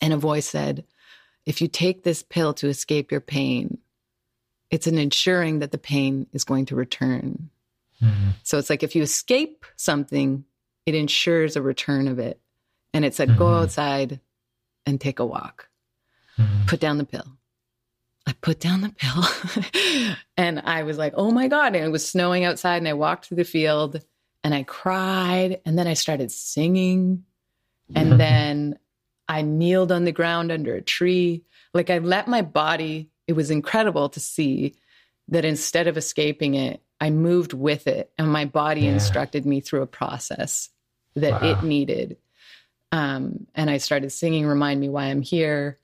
And a voice said, if you take this pill to escape your pain, it's an ensuring that the pain is going to return. Mm-hmm. So it's like if you escape something, it ensures a return of it. And it said, mm-hmm. go outside and take a walk. Mm-hmm. Put down the pill. I put down the pill *laughs* and I was like, oh my God. And it was snowing outside. And I walked through the field and I cried. And then I started singing. And then I kneeled on the ground under a tree. Like I let my body, it was incredible to see that instead of escaping it, I moved with it. And my body yeah. instructed me through a process that wow. it needed. Um, and I started singing Remind Me Why I'm Here.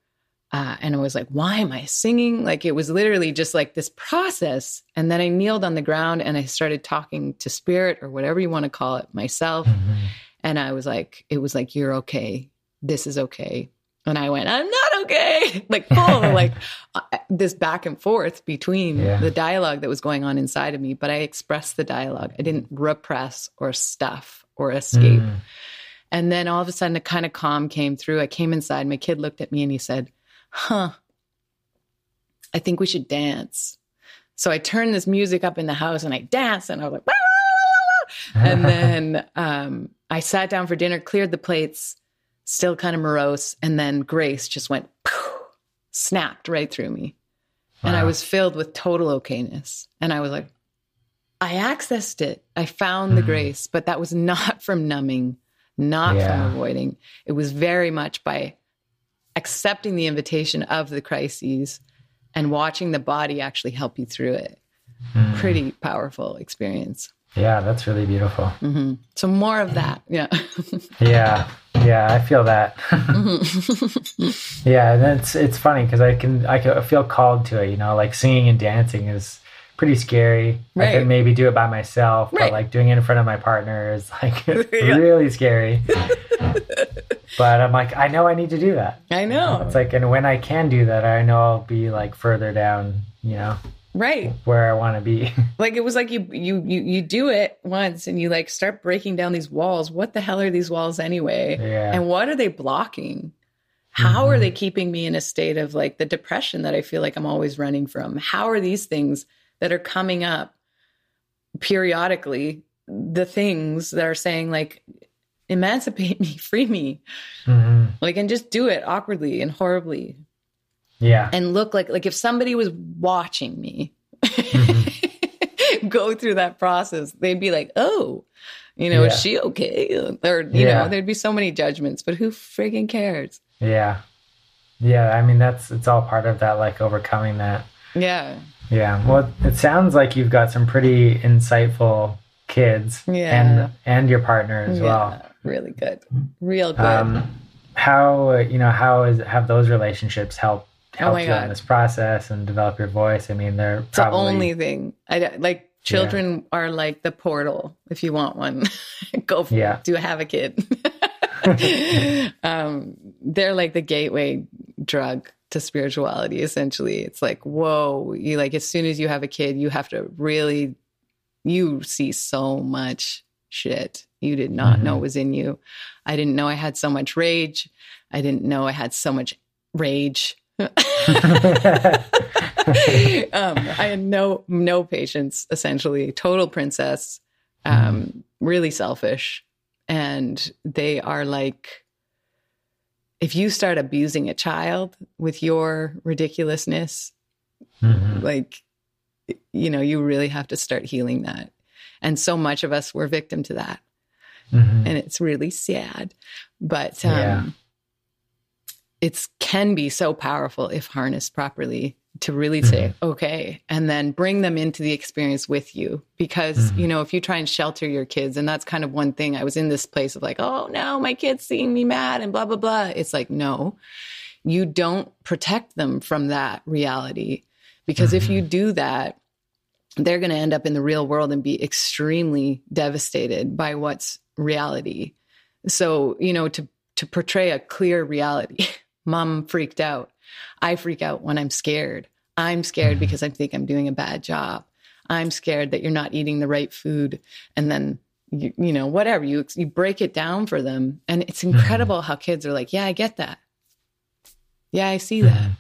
Uh, and I was like, why am I singing? Like it was literally just like this process. And then I kneeled on the ground and I started talking to spirit or whatever you want to call it myself. Mm-hmm. And I was like, it was like, you're okay. This is okay. And I went, I'm not okay. *laughs* like full, *laughs* like uh, this back and forth between yeah. the dialogue that was going on inside of me. But I expressed the dialogue. I didn't repress or stuff or escape. Mm. And then all of a sudden, a kind of calm came through. I came inside. My kid looked at me and he said, Huh, I think we should dance. So I turned this music up in the house and I danced and I was like, and *laughs* then um, I sat down for dinner, cleared the plates, still kind of morose. And then grace just went, snapped right through me. Wow. And I was filled with total okayness. And I was like, I accessed it. I found the mm-hmm. grace, but that was *laughs* not from numbing, not yeah. from avoiding. It was very much by accepting the invitation of the crises and watching the body actually help you through it. Mm. Pretty powerful experience. Yeah, that's really beautiful. Mm-hmm. So more of that. Yeah. *laughs* yeah. Yeah, I feel that. mm-hmm. *laughs* yeah, and it's it's funny because I can I can feel called to it. You know, like singing and dancing is pretty scary. Right. I could maybe do it by myself, right. but like doing it in front of my partner is like *laughs* really scary. But I'm like, I know I need to do that. I know. It's like, and when I can do that, I know I'll be like further down, you know, right where I want to be. *laughs* like it was like you you you you do it once and you like start breaking down these walls. What the hell are these walls anyway? Yeah. And what are they blocking? How mm-hmm. are they keeping me in a state of like the depression that I feel like I'm always running from? How are these things that are coming up periodically the things that are saying like emancipate *laughs* me free me mm-hmm. like and just do it awkwardly and horribly yeah and look like like if somebody was watching me mm-hmm. *laughs* go through that process they'd be like oh you know yeah. is she okay or you yeah. know there'd be so many judgments but who friggin cares yeah yeah i mean that's it's all part of that like overcoming that yeah yeah. Well, it sounds like you've got some pretty insightful kids. Yeah. And and your partner as yeah, well. Really good. Real good. Um, how you know how is have those relationships helped help oh you God. in this process and develop your voice? I mean, they're it's probably, the only thing. I like children yeah. are like the portal. If you want one, *laughs* go for yeah. do have a kid. *laughs* um, they're like the gateway drug to spirituality essentially it's like whoa you like as soon as you have a kid you have to really you see so much shit you did not mm-hmm. know was in you i didn't know i had so much rage i didn't know i had so much rage *laughs* *laughs* um, i had no no patience essentially total princess um, mm-hmm. really selfish and they are like if you start abusing a child with your ridiculousness, mm-hmm. like, you know, you really have to start healing that. And so much of us were victim to that. Mm-hmm. And it's really sad. But um, yeah. it can be so powerful if harnessed properly to really mm-hmm. say, okay, and then bring them into the experience with you. Because, mm-hmm. you know, if you try and shelter your kids, and that's kind of one thing, I was in this place of like, oh no, my kid's seeing me mad and blah, blah, blah. It's like, no, you don't protect them from that reality. Because mm-hmm. if you mm-hmm. do that, they're going to end up in the real world and be extremely devastated by what's reality. So, you know, to, to portray a clear reality, *laughs* mom freaked out I freak out when I'm scared. I'm scared mm-hmm. because I think I'm doing a bad job. I'm scared that you're not eating the right food. And then you, you know, whatever you, you break it down for them. And it's mm-hmm. incredible how kids are like, yeah, I get that. Yeah, I see that. Mm-hmm.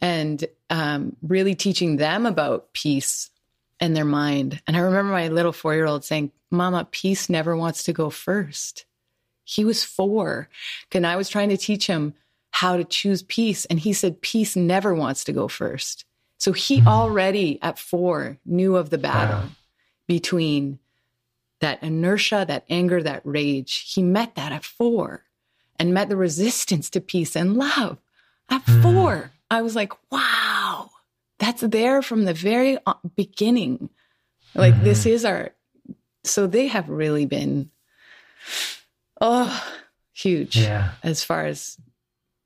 And um, really teaching them about peace and their mind. And I remember my little four year old saying, Mama, peace never wants to go first. He was four. And I was trying to teach him how to choose peace. And he said, peace never wants to go first. So he mm-hmm. already at four knew of the battle wow. between that inertia, that anger, that rage. He met that at four and met the resistance to peace and love at mm. four. I was like, wow, that's there from the very uh, beginning. Like, mm-hmm. this is our, so they have really been, oh, huge yeah. as far as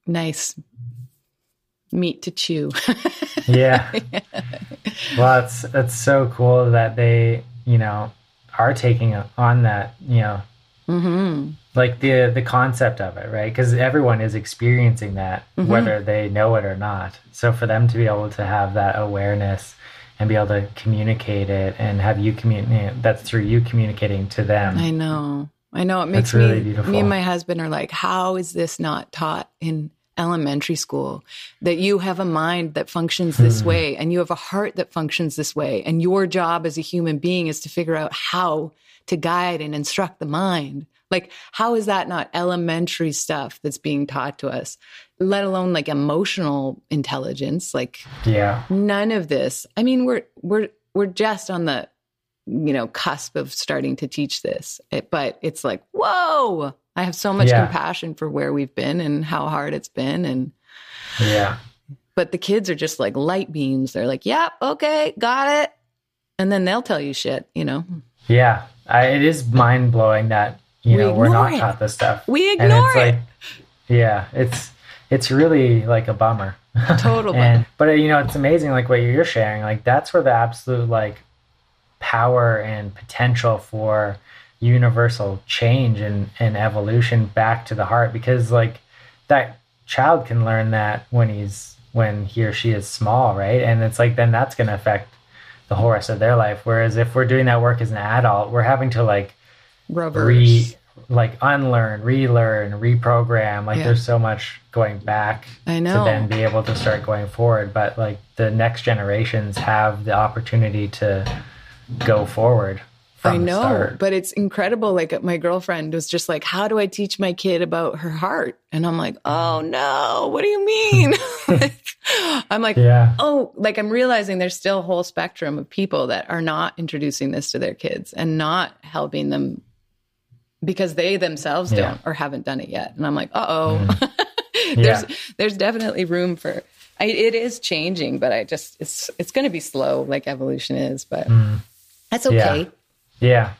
nice meat to chew. *laughs* yeah. Well, it's it's so cool that they, you know, are taking on that, you know, mm-hmm. Like the the concept of it, right? Because everyone is experiencing that, mm-hmm. whether they know it or not. So for them to be able to have that awareness and be able to communicate it and have you communicate, that's through you communicating to them. I know. I know it makes really me beautiful. me and my husband are like, how is this not taught in elementary school that you have a mind that functions this mm. way and you have a heart that functions this way. And your job as a human being is to figure out how to guide and instruct the mind. Like, how is that not elementary stuff that's being taught to us, let alone like emotional intelligence? Like, yeah, none of this. I mean, we're, we're, we're just on the, you know, cusp of starting to teach this, it, but it's like, whoa, I have so much yeah. compassion for where we've been and how hard it's been. And yeah. But the kids are just like light beams. They're like, yep, yeah, okay, got it. And then they'll tell you shit, you know? Yeah. I, it is mind blowing that, you we know, we're not it. taught this stuff. We ignore it. Like, yeah, it's, it's really like a bummer. *laughs* totally and, But, you know, it's amazing, like what you're sharing. Like, that's where the absolute, like, power and potential for universal change and, and evolution back to the heart because like that child can learn that when he's when he or she is small right and it's like then that's going to affect the whole rest of their life whereas if we're doing that work as an adult we're having to like Reverse. re like unlearn relearn reprogram like yeah. there's so much going back I know. to then be able to start going forward but like the next generations have the opportunity to go forward I know, but it's incredible. Like my girlfriend was just like, "How do I teach my kid about her heart?" And I'm like, "Oh no, what do you mean?" *laughs* *laughs* like, I'm like, yeah. "Oh, like I'm realizing there's still a whole spectrum of people that are not introducing this to their kids and not helping them because they themselves yeah. don't or haven't done it yet." And I'm like, "Uh oh." Mm. there's yeah. there's definitely room for. I, it is changing, but I just it's it's going to be slow, like evolution is, but. Mm. That's okay. Yeah.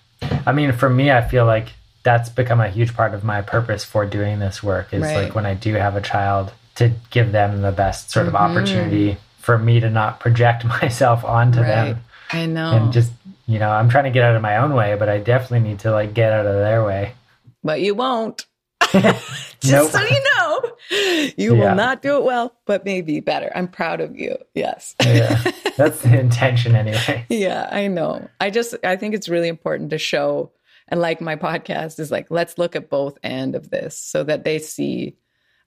I mean, for me, I feel like that's become a huge part of my purpose for doing this work is right. like when I do have a child to give them the best sort of mm-hmm. opportunity for me to not project *laughs* myself onto right. them. I know. And just, you know, I'm trying to get out of my own way, but I definitely need to like get out of their way. But you won't. *laughs* Just nope. so you know, you yeah. will not do it well, but maybe better. I'm proud of you. Yes. yeah. *laughs* That's the intention anyway. Yeah, I know. I just I think it's really important to show and like my podcast is like let's look at both end of this so that they see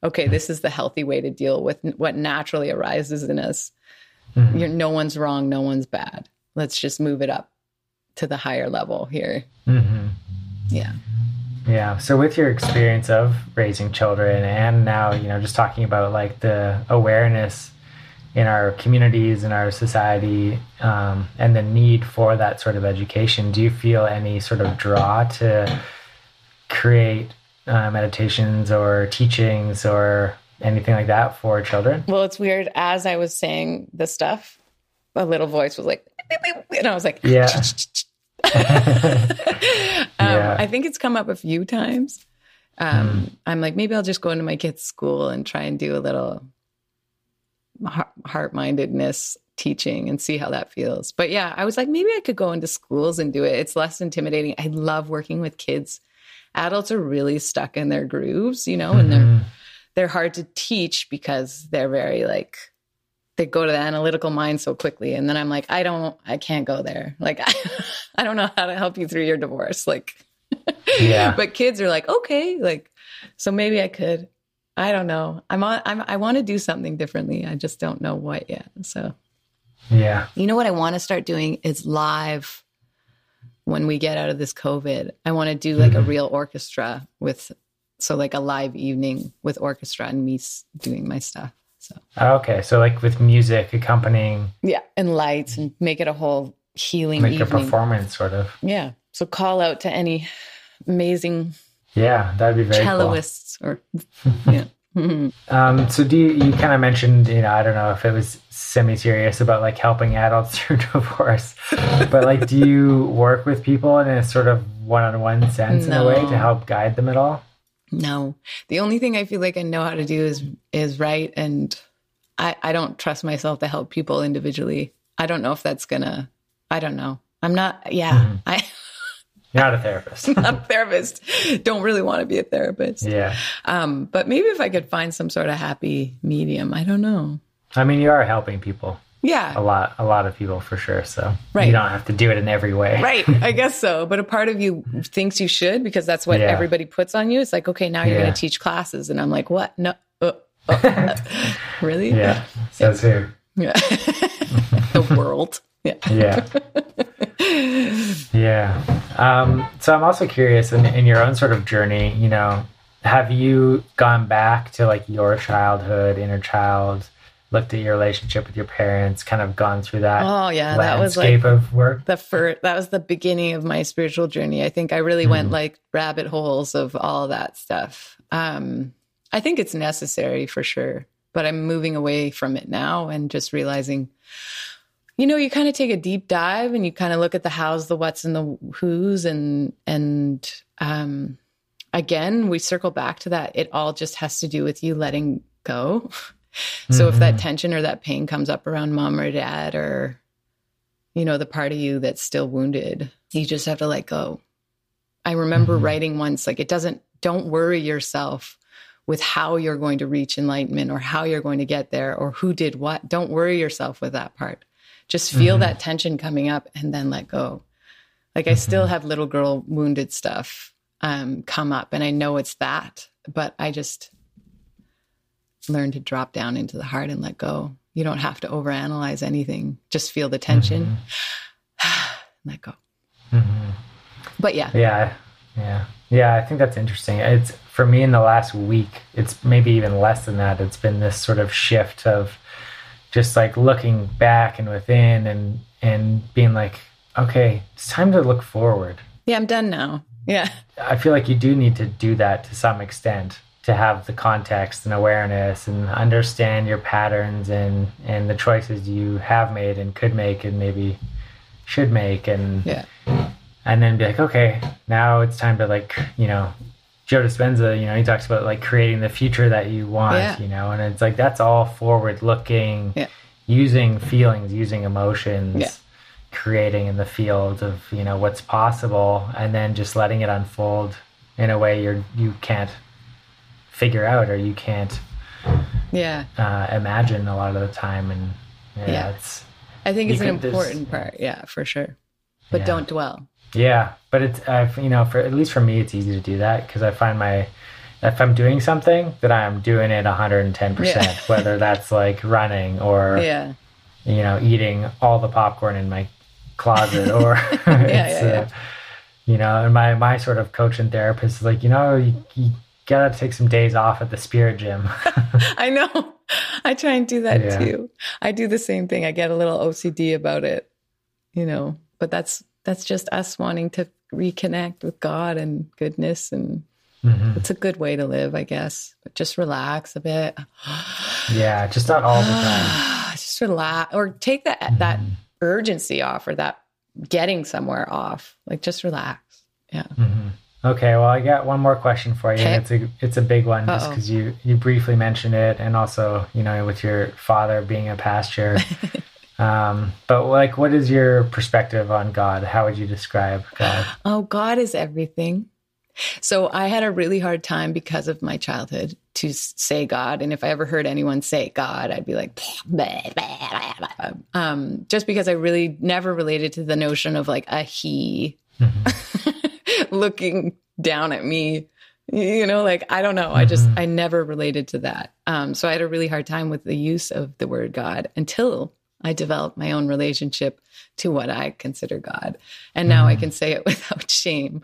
okay, this is the healthy way to deal with what naturally arises in us. Mm-hmm. no one's wrong, no one's bad. Let's just move it up to the higher level here. Mm-hmm. Yeah. Yeah. So with your experience of raising children and now, you know, just talking about like the awareness in our communities in our society um, and the need for that sort of education, do you feel any sort of draw to create uh, meditations or teachings or anything like that for children? Well, it's weird. As I was saying the stuff, a little voice was like, and I was like, yeah. *laughs* um, yeah. I think it's come up a few times. Um, mm. I'm like, maybe I'll just go into my kid's school and try and do a little heart mindedness teaching and see how that feels. But yeah, I was like, maybe I could go into schools and do it. It's less intimidating. I love working with kids. Adults are really stuck in their grooves, you know, mm-hmm. and they're mm-hmm. they're hard to teach because they're very like they go to the analytical mind so quickly. And then i'm like i don't i can't go there. Like i, *laughs* I don't know how to help you through your divorce. Like *laughs* yeah. but kids are like okay like so maybe i could. I don't know. I'm on I'm, i want to do something differently. I just don't know what yet. So yeah. You know what i want to start doing is live when we get out of this COVID, I want to do like mm-hmm. a real orchestra with, so like a live evening with orchestra and me doing my stuff. So okay, so like with music accompanying, yeah, and lights, and make it a whole healing, make evening. a performance sort of. Yeah. So call out to any amazing, yeah, that'd be very celloists cool. or *laughs* yeah. um, so do you, you kind of mentioned, you know, I don't know if it was semi-serious about like helping adults *laughs* through divorce, but like, do you work with people in a sort of one-on-one sense no. in a way to help guide them at all? No, the only thing I feel like I know how to do is, is write. And I, I don't trust myself to help people individually. I don't know if that's gonna, I don't know. I'm not, yeah, mm-hmm. I, *laughs* you're not a therapist. *laughs* not a therapist. Don't really want to be a therapist. Yeah. Um, but maybe if I could find some sort of happy medium, I don't know. I mean, you are helping people. Yeah. A lot, a lot of people for sure. So right. you don't have to do it in every way. Right. I guess so. But a part of you thinks you should because that's what yeah. everybody puts on you. It's like, okay, now you're yeah. going to teach classes. And I'm like, what? No. Uh, uh, uh. *laughs* really? Yeah. Yeah. who? Yeah. *laughs* the world. Yeah. Yeah. *laughs* yeah. Um, so I'm also curious in, in your own sort of journey, you know, have you gone back to like your childhood, inner child, looked at your relationship with your parents, kind of gone through that? Oh yeah, that was like of work. The first, that was the beginning of my spiritual journey. I think I really mm. went mm-hmm. like rabbit holes of all that stuff. Um, I think it's necessary for sure, but I'm moving away from it now and just realizing you know, you kind of take a deep dive and you kind of look at the hows, the whats, and the who's, and and um, again, we circle back to that. It all just has to do with you letting go. *laughs* so mm-hmm. if that mm-hmm. tension or that pain comes up around mom or dad or you know the part of you that's still wounded, you just have to let go. I remember mm-hmm. writing once like it doesn't. Don't worry yourself with how you're going to reach enlightenment or how you're going to get there or who did what. Don't worry yourself with that part just feel mm-hmm. that tension coming up and then let go. Like I mm-hmm. still have little girl wounded stuff um, come up, and I know it's that, but I just learn to drop down into the heart and let go. You don't have to overanalyze anything. Just feel the tension. Mm-hmm. *sighs* let go. Mm-hmm. But yeah. Yeah. Yeah. Yeah. I think that's interesting. It's for me in the last week, it's maybe even less than that. It's been this sort of shift of just like looking back and within and and being like okay it's time to look forward yeah i'm done now yeah i feel like you do need to do that to some extent to have the context and awareness and understand your patterns and and the choices you have made and could make and maybe should make and yeah and then be like okay now it's time to like you know Joe Dispenza, you know, he talks about like creating the future that you want, yeah. you know, and it's like that's all forward looking, yeah. using feelings, using emotions, yeah. creating in the field of, you know, what's possible and then just letting it unfold in a way you're you can't figure out or you can't yeah uh, imagine a lot of the time and yeah, it's I think it's an important part, yeah, for sure. But don't dwell. Yeah, but it's uh, you know for at least for me it's easy to do that because I find my if I'm doing something that I'm doing it 110 yeah. percent whether *laughs* that's like running or yeah you know eating all the popcorn in my closet *laughs* or yeah, *laughs* yeah, yeah. Uh, you know and my my sort of coach and therapist is like you know you, you gotta take some days off at the spirit gym *laughs* I know I try and do that yeah. too I do the same thing I get a little OCD about it you know but that's that's just us wanting to reconnect with God and goodness and mm-hmm. it's a good way to live, I guess. But just relax a bit. *gasps* yeah, just not all the time. *sighs* just relax or take that mm-hmm. that urgency off or that getting somewhere off. Like just relax. Yeah. Mm-hmm. Okay, well, I got one more question for you. Okay. It's a it's a big one, Uh-oh. just because you you briefly mentioned it, and also you know with your father being a pastor. *laughs* Um, but like, what is your perspective on God? How would you describe God? Oh, God is everything. So I had a really hard time because of my childhood to say God. And if I ever heard anyone say God, I'd be like, um, just because I really never related to the notion of like a he mm-hmm. *laughs* *laughs* looking down at me. You know, like, I don't know. Mm-hmm. I just, mm-hmm. I never related to that. Um, so I had a really hard time with the use of the word God until I developed my own relationship to what I consider God. And now mm. I can say it *laughs* without shame.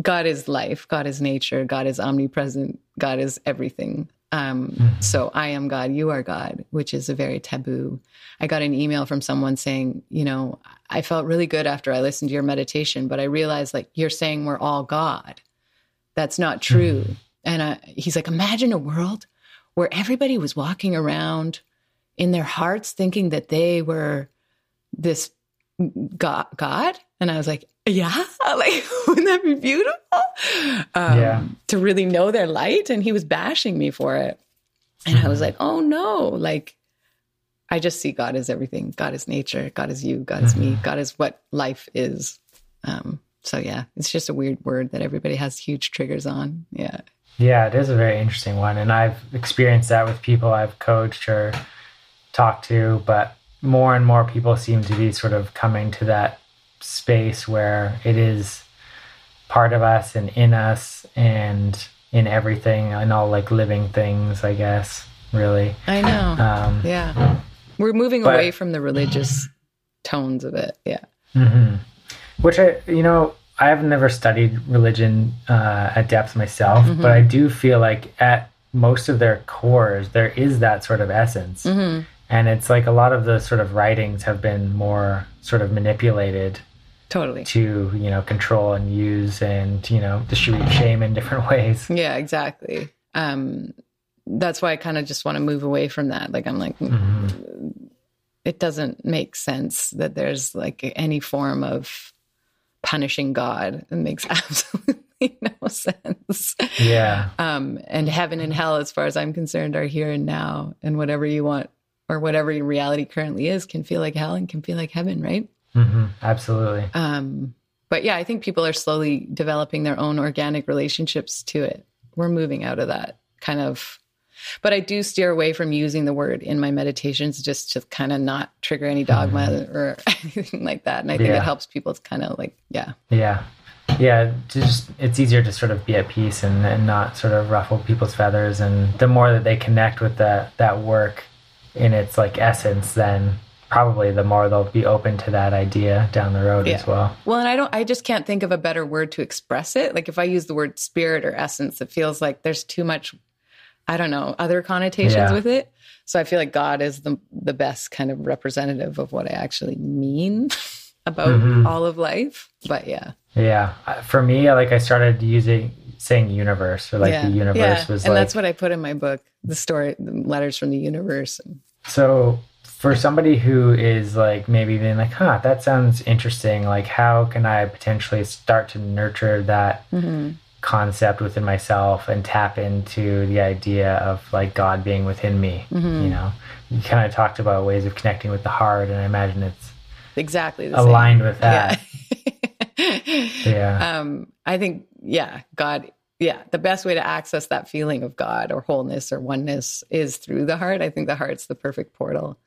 God is life, God is nature, God is omnipresent, God is everything. Um, mm. So I am God, you are God, which is a very taboo. I got an email from someone saying, you know, I felt really good after I listened to your meditation, but I realized like you're saying we're all God. That's not true. Mm. And uh, he's like, imagine a world where everybody was walking around in their hearts thinking that they were this God. God? And I was like, yeah, *laughs* like, *laughs* wouldn't that be beautiful? Um, yeah. To really know their light. And he was bashing me for it. And I was mm-hmm. like, oh no, like, I just see God as everything. God is nature. God is you. God is me. Mm-hmm. God is what life is. Um, so yeah, it's just a weird word that everybody has huge triggers on. Yeah. Yeah, it is a very interesting one. And I've experienced that with people I've coached or talked to, but more and more people seem to be sort of coming to that space where it is part of us and in us and in everything and all like living things, I guess, really. I know. Um, yeah. We're moving but, away from the religious tones of it. Yeah. Mm-hmm. Which I, you know, I have never studied religion uh, at depth myself, mm-hmm. but I do feel like at most of their cores, there is that sort of essence. Mm-hmm. And it's like a lot of the sort of writings have been more sort of manipulated totally. to you know control and use and you know distribute shame in different *laughs* ways. Yeah exactly. Um that's why i kind of just want to move away from that. Like i'm like mm-hmm. it doesn't make sense that there's like any form of punishing god. It makes *laughs* absolutely no sense. Yeah. Um and heaven and hell as far as i'm concerned are here and now and whatever you want or whatever your reality currently is can feel like hell and can feel like heaven right Mm-hmm. Absolutely. Um, but yeah, I think people are slowly developing their own organic relationships to it. We're moving out of that kind of, but I do steer away from using the word in my meditations just to kind of not trigger any dogma mm-hmm. or *laughs* anything like that. And I think yeah. it helps people to kind of like, yeah. Yeah. Yeah, just it's easier to sort of be at peace and, and not sort of ruffle people's feathers. And the more that they connect with that that work in its like essence, then probably the more they'll be open to that idea down the road yeah. as well. Well, and I don't, I just can't think of a better word to express it. Like if I use the word spirit or essence, it feels like there's too much, I don't know, other connotations yeah. with it. So I feel like God is the the best kind of representative of what I actually mean *laughs* about mm-hmm. all of life. But yeah. Yeah. For me, like I started using saying universe or like yeah. the universe yeah. was and like, that's what I put in my book, the story, the letters from the universe. So for somebody who is like maybe being like, huh, that sounds interesting. Like, how can I potentially start to nurture that mm-hmm. concept within myself and tap into the idea of like God being within me? Mm-hmm. You know, you kind of talked about ways of connecting with the heart, and I imagine it's exactly aligned same. with that. Yeah. *laughs* yeah. Um, I think, yeah, God yeah, the best way to access that feeling of God or wholeness or oneness is through the heart. I think the heart's the perfect portal.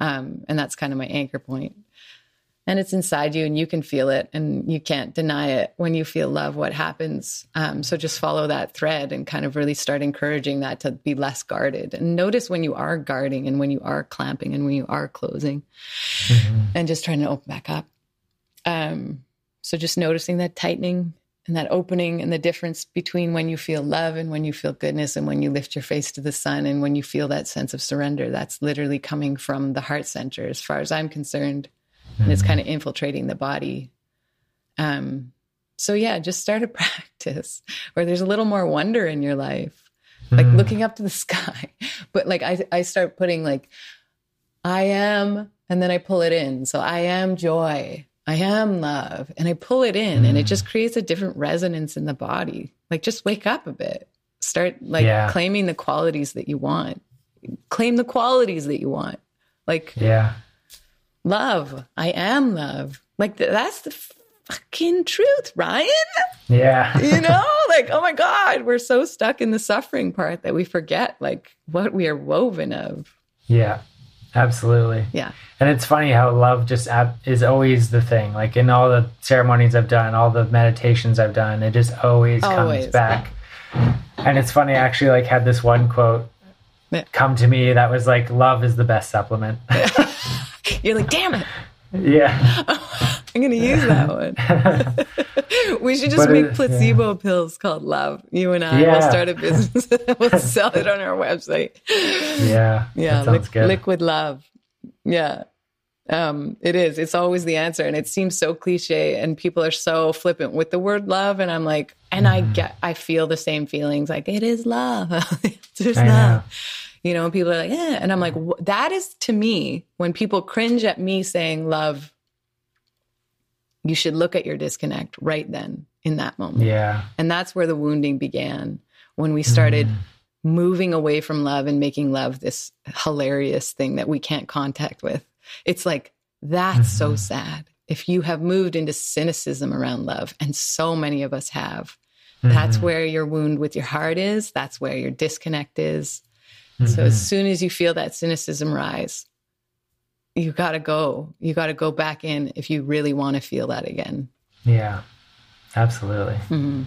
Um, and that's kind of my anchor point. And it's inside you and you can feel it and you can't deny it. When you feel love, what happens? Um, so just follow that thread and kind of really start encouraging that to be less guarded. And notice when you are guarding and when you are clamping and when you are closing mm-hmm. and just trying to open back up. Um, so just noticing that tightening and that opening and the difference between when you feel love and when you feel goodness and when you lift your face to the sun and when you feel that sense of surrender that's literally coming from the heart center as far as i'm concerned mm-hmm. and it's mm-hmm. kind of infiltrating the body um so yeah just start a *laughs* practice where there's a little more wonder in your life like mm. looking up to the *laughs* sky but like i i start putting like i am and then i pull it in so i am joy I am love. And I pull it in mm. and it just creates a different resonance in the body. Like just wake up a bit. Start like yeah. claiming the qualities that you want. Claim the qualities that you want. Like Yeah. Love. I am love. Like th- that's the fucking truth, Ryan. Yeah. *laughs* you know, *laughs* like oh my god, we're so stuck in the suffering part that we forget like what we are woven of. Yeah. Absolutely. Yeah. And it's funny how love just is always the thing. Like in all the ceremonies I've done, all the meditations I've done, it just always, always. comes back. And it's funny, I actually like had this one quote yeah. come to me that was like, love is the best supplement. *laughs* You're like, damn it. *laughs* Yeah. *laughs* I'm going to use that one. *laughs* we should just but make it, placebo yeah. pills called love. You and I yeah. will start a business. *laughs* we'll sell it on our website. Yeah. Yeah. Li- liquid love. Yeah. Um, it is. It's always the answer. And it seems so cliche and people are so flippant with the word love. And I'm like, and mm. I mm-hmm. get, I feel the same feelings like it is love. *laughs* There's love. Know. You know, people are like, yeah. And I'm like, that is to me, when people cringe at me saying love, you should look at your disconnect right then in that moment. Yeah. And that's where the wounding began when we started mm. moving away from love and making love this hilarious thing that we can't contact with. It's like, that's mm-hmm. so sad. If you have moved into cynicism around love, and so many of us have, mm-hmm. that's where your wound with your heart is. That's where your disconnect is. Mm-hmm. So as soon as you feel that cynicism rise, you got to go. You got to go back in if you really want to feel that again. Yeah, absolutely. Mm-hmm.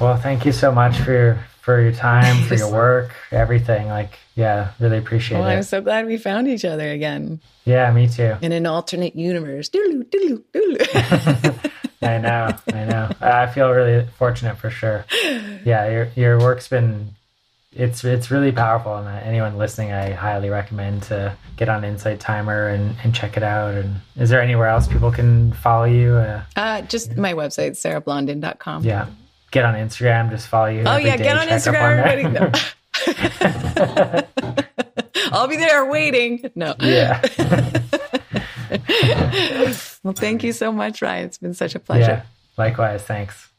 Well, thank you so much for your for your time, *laughs* for your work, everything. Like, yeah, really appreciate well, it. I'm so glad we found each other again. Yeah, me too. In an alternate universe. *laughs* I know, I know. I feel really fortunate for sure. Yeah, your your work's been it's it's really powerful and anyone listening i highly recommend to get on insight timer and, and check it out and is there anywhere else people can follow you uh, uh just my website sarahblondin.com yeah. Get on instagram just follow you oh yeah day, get on instagram on *laughs* i'll be there waiting. No. Yeah. *laughs* Well thank you so much ryan. It's been such a pleasure. Yeah, likewise. Thanks.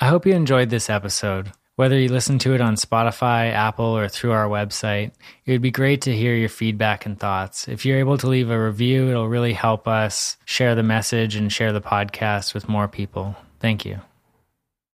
I hope you enjoyed this episode whether you listen to it on Spotify, Apple, or through our website, it would be great to hear your feedback and thoughts. If you're able to leave a review, it'll really help us share the message and share the podcast with more people. Thank you.